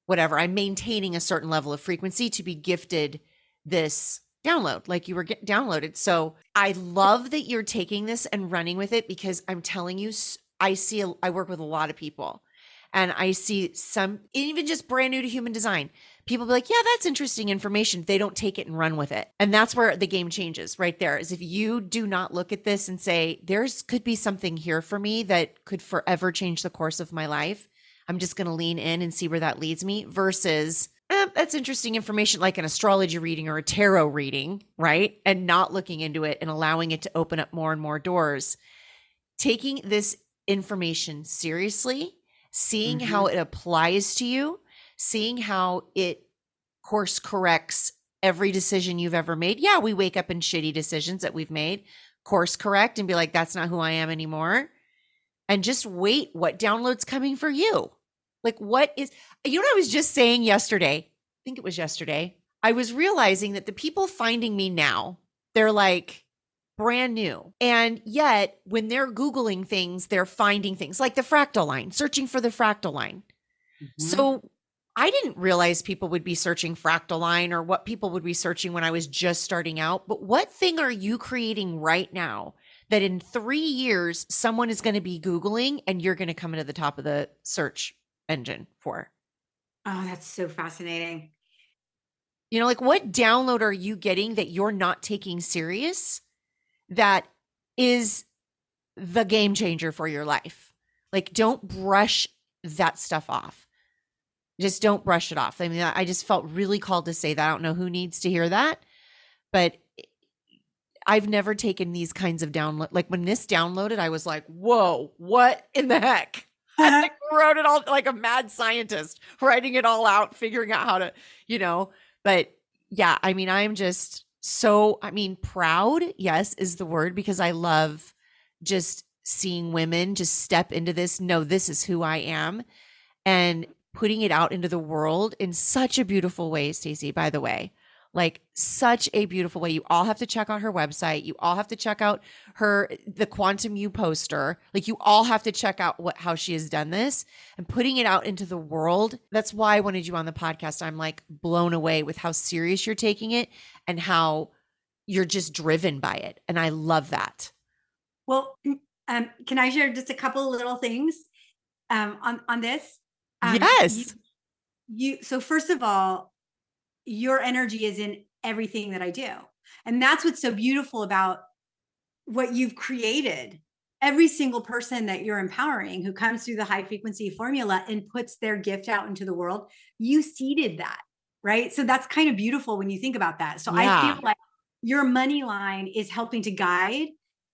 whatever. I'm maintaining a certain level of frequency to be gifted this download like you were get downloaded. So I love that you're taking this and running with it because I'm telling you I see I work with a lot of people and I see some even just brand new to human design. People be like, "Yeah, that's interesting information." They don't take it and run with it. And that's where the game changes right there. Is if you do not look at this and say, "There's could be something here for me that could forever change the course of my life." I'm just going to lean in and see where that leads me versus eh, that's interesting information like an astrology reading or a tarot reading, right? And not looking into it and allowing it to open up more and more doors. Taking this information seriously, seeing mm-hmm. how it applies to you, seeing how it course corrects every decision you've ever made. Yeah, we wake up in shitty decisions that we've made, course correct and be like, that's not who I am anymore. And just wait what download's coming for you. Like, what is, you know what I was just saying yesterday? I think it was yesterday. I was realizing that the people finding me now, they're like, brand new. And yet, when they're Googling things, they're finding things like the fractal line, searching for the fractal line. Mm-hmm. So I didn't realize people would be searching fractal line or what people would be searching when I was just starting out. But what thing are you creating right now that in three years someone is going to be Googling and you're going to come into the top of the search engine for? Oh, that's so fascinating. You know, like what download are you getting that you're not taking serious? that is the game changer for your life. Like, don't brush that stuff off. Just don't brush it off. I mean, I just felt really called to say that. I don't know who needs to hear that, but I've never taken these kinds of download. Like when this downloaded, I was like, whoa, what in the heck? I wrote it all like a mad scientist, writing it all out, figuring out how to, you know. But yeah, I mean, I'm just so, I mean, proud, yes, is the word because I love just seeing women just step into this. No, this is who I am. And putting it out into the world in such a beautiful way, Stacey, by the way like such a beautiful way. You all have to check out her website. You all have to check out her the Quantum You poster. Like you all have to check out what how she has done this and putting it out into the world. That's why I wanted you on the podcast. I'm like blown away with how serious you're taking it and how you're just driven by it. And I love that. Well, um, can I share just a couple little things um, on on this? Um, yes. You, you so first of all, your energy is in everything that I do. And that's what's so beautiful about what you've created. Every single person that you're empowering who comes through the high frequency formula and puts their gift out into the world, you seeded that, right? So that's kind of beautiful when you think about that. So yeah. I feel like your money line is helping to guide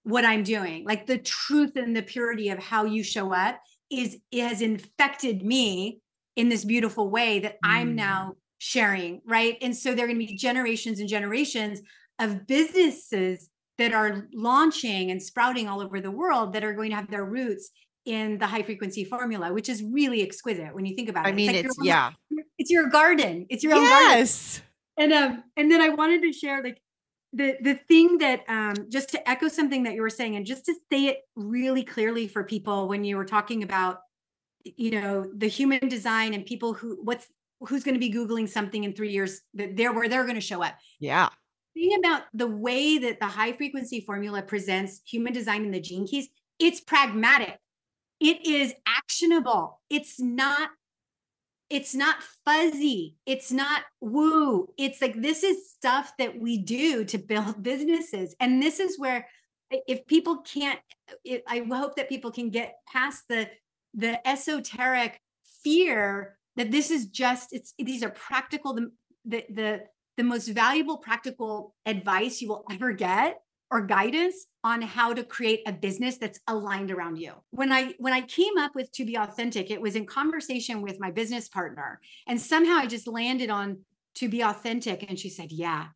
what I'm doing. Like the truth and the purity of how you show up is it has infected me in this beautiful way that mm. I'm now sharing, right? And so there are going to be generations and generations of businesses that are launching and sprouting all over the world that are going to have their roots in the high frequency formula, which is really exquisite when you think about it. I mean, it's, like it's yeah, it's your garden. It's your own yes. garden. And um, and then I wanted to share like the the thing that um just to echo something that you were saying and just to say it really clearly for people when you were talking about you know the human design and people who what's who's going to be googling something in three years that they're where they're going to show up. Yeah. Thing about the way that the high frequency formula presents human design in the gene keys it's pragmatic. It is actionable. It's not it's not fuzzy. It's not woo. It's like this is stuff that we do to build businesses. And this is where if people can't i hope that people can get past the the esoteric fear that this is just it's these are practical the the the, the most valuable practical advice you will ever get or guidance on how to create a business that's aligned around you. When I when I came up with to be authentic, it was in conversation with my business partner and somehow I just landed on to be authentic and she said, "Yeah."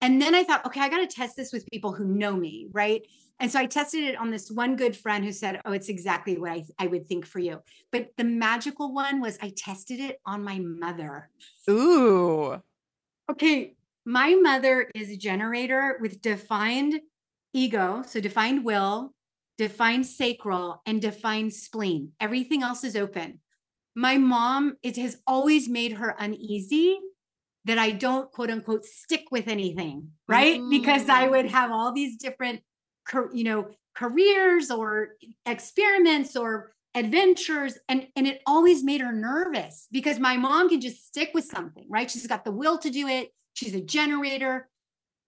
And then I thought, okay, I got to test this with people who know me, right? And so I tested it on this one good friend who said, Oh, it's exactly what I, I would think for you. But the magical one was I tested it on my mother. Ooh. Okay. My mother is a generator with defined ego, so defined will, defined sacral, and defined spleen. Everything else is open. My mom, it has always made her uneasy that I don't quote unquote stick with anything, right? Mm. Because I would have all these different you know careers or experiments or adventures and and it always made her nervous because my mom can just stick with something right she's got the will to do it she's a generator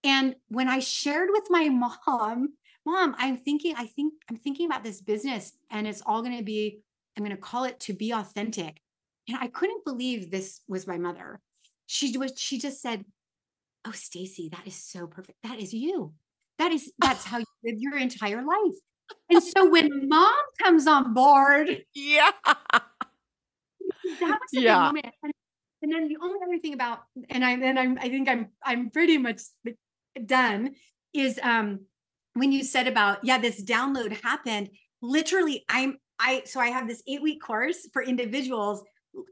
and when i shared with my mom mom i'm thinking i think i'm thinking about this business and it's all going to be i'm going to call it to be authentic and i couldn't believe this was my mother she was she just said oh stacey that is so perfect that is you that is that's how you live your entire life. And so when mom comes on board, yeah, that was a yeah. moment. And, and, then the only other thing about, and I and I'm I think I'm I'm pretty much done is um when you said about yeah this download happened literally I'm I so I have this eight week course for individuals.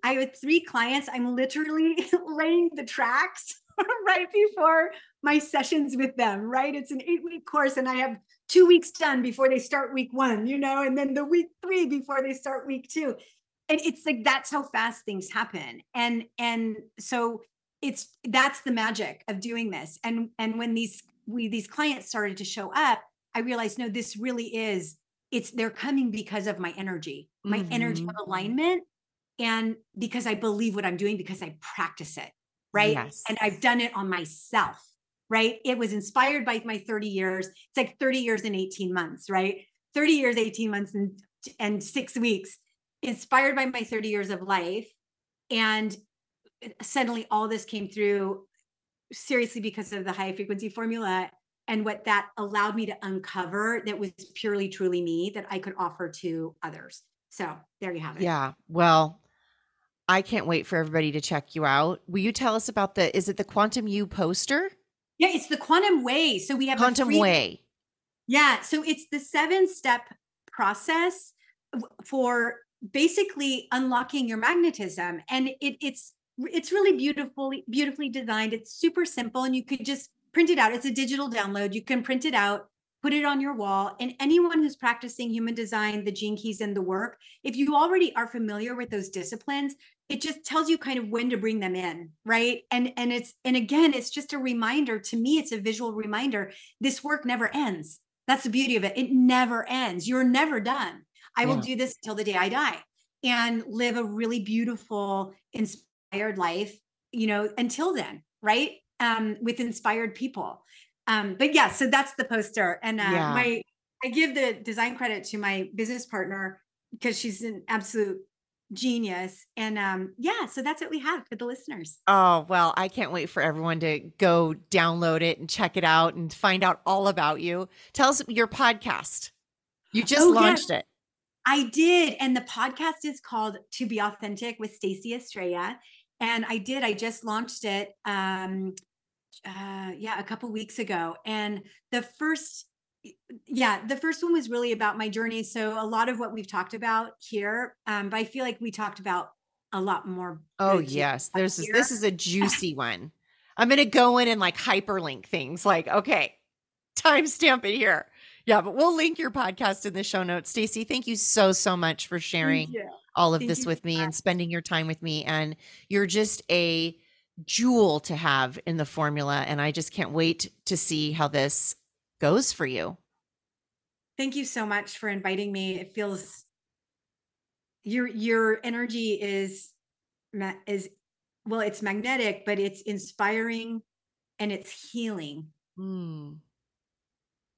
I have three clients. I'm literally laying the tracks right before my sessions with them, right? It's an eight week course, and I have two weeks done before they start week one, you know, and then the week three before they start week two. And it's like that's how fast things happen. And and so it's that's the magic of doing this. And and when these we these clients started to show up, I realized no, this really is it's they're coming because of my energy, my mm-hmm. energy of alignment, and because I believe what I'm doing because I practice it right? Yes. And I've done it on myself, right? It was inspired by my 30 years. It's like 30 years in 18 months, right? 30 years, 18 months, and, and six weeks, inspired by my 30 years of life. And suddenly all this came through seriously because of the high frequency formula and what that allowed me to uncover that was purely, truly me that I could offer to others. So there you have it. Yeah. Well, I can't wait for everybody to check you out. Will you tell us about the is it the Quantum You poster? Yeah, it's the Quantum Way. So we have Quantum free, Way. Yeah, so it's the seven step process for basically unlocking your magnetism and it, it's it's really beautifully beautifully designed. It's super simple and you could just print it out. It's a digital download. You can print it out put it on your wall. And anyone who's practicing human design, the gene keys, and the work, if you already are familiar with those disciplines, it just tells you kind of when to bring them in, right? And and it's and again, it's just a reminder. To me, it's a visual reminder. This work never ends. That's the beauty of it. It never ends. You're never done. I yeah. will do this until the day I die and live a really beautiful, inspired life, you know, until then, right? Um, with inspired people. Um, but yeah, so that's the poster. And uh, yeah. my I give the design credit to my business partner because she's an absolute genius. And um, yeah, so that's what we have for the listeners. Oh, well, I can't wait for everyone to go download it and check it out and find out all about you. Tell us your podcast. You just oh, launched it. I did. And the podcast is called To Be Authentic with Stacey Estrella. And I did, I just launched it um, uh, yeah, a couple weeks ago. And the first, yeah, the first one was really about my journey. So a lot of what we've talked about here, um, but I feel like we talked about a lot more. Oh yes, there's this, this is a juicy one. I'm gonna go in and like hyperlink things. Like, okay, timestamp it here. Yeah, but we'll link your podcast in the show notes. Stacey, thank you so so much for sharing all of thank this with me and spending your time with me. And you're just a jewel to have in the formula. And I just can't wait to see how this goes for you. Thank you so much for inviting me. It feels your your energy is is well, it's magnetic, but it's inspiring and it's healing. Mm.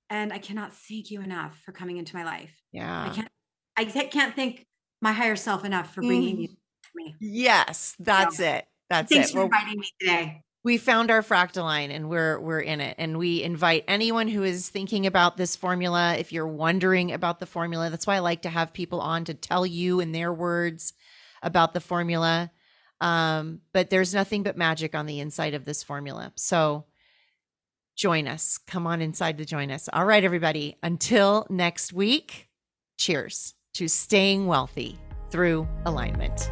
And I cannot thank you enough for coming into my life. Yeah. I can't I can't thank my higher self enough for bringing mm. you me. Yes, that's yeah. it. That's Thanks it. for inviting me today. We found our fractaline and we're we're in it. And we invite anyone who is thinking about this formula, if you're wondering about the formula, that's why I like to have people on to tell you in their words about the formula. Um, but there's nothing but magic on the inside of this formula. So join us. Come on inside to join us. All right, everybody. Until next week, cheers to staying wealthy through alignment.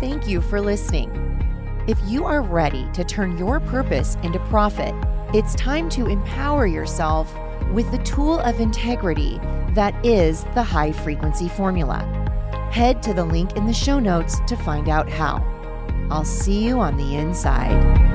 Thank you for listening. If you are ready to turn your purpose into profit, it's time to empower yourself with the tool of integrity that is the high frequency formula. Head to the link in the show notes to find out how. I'll see you on the inside.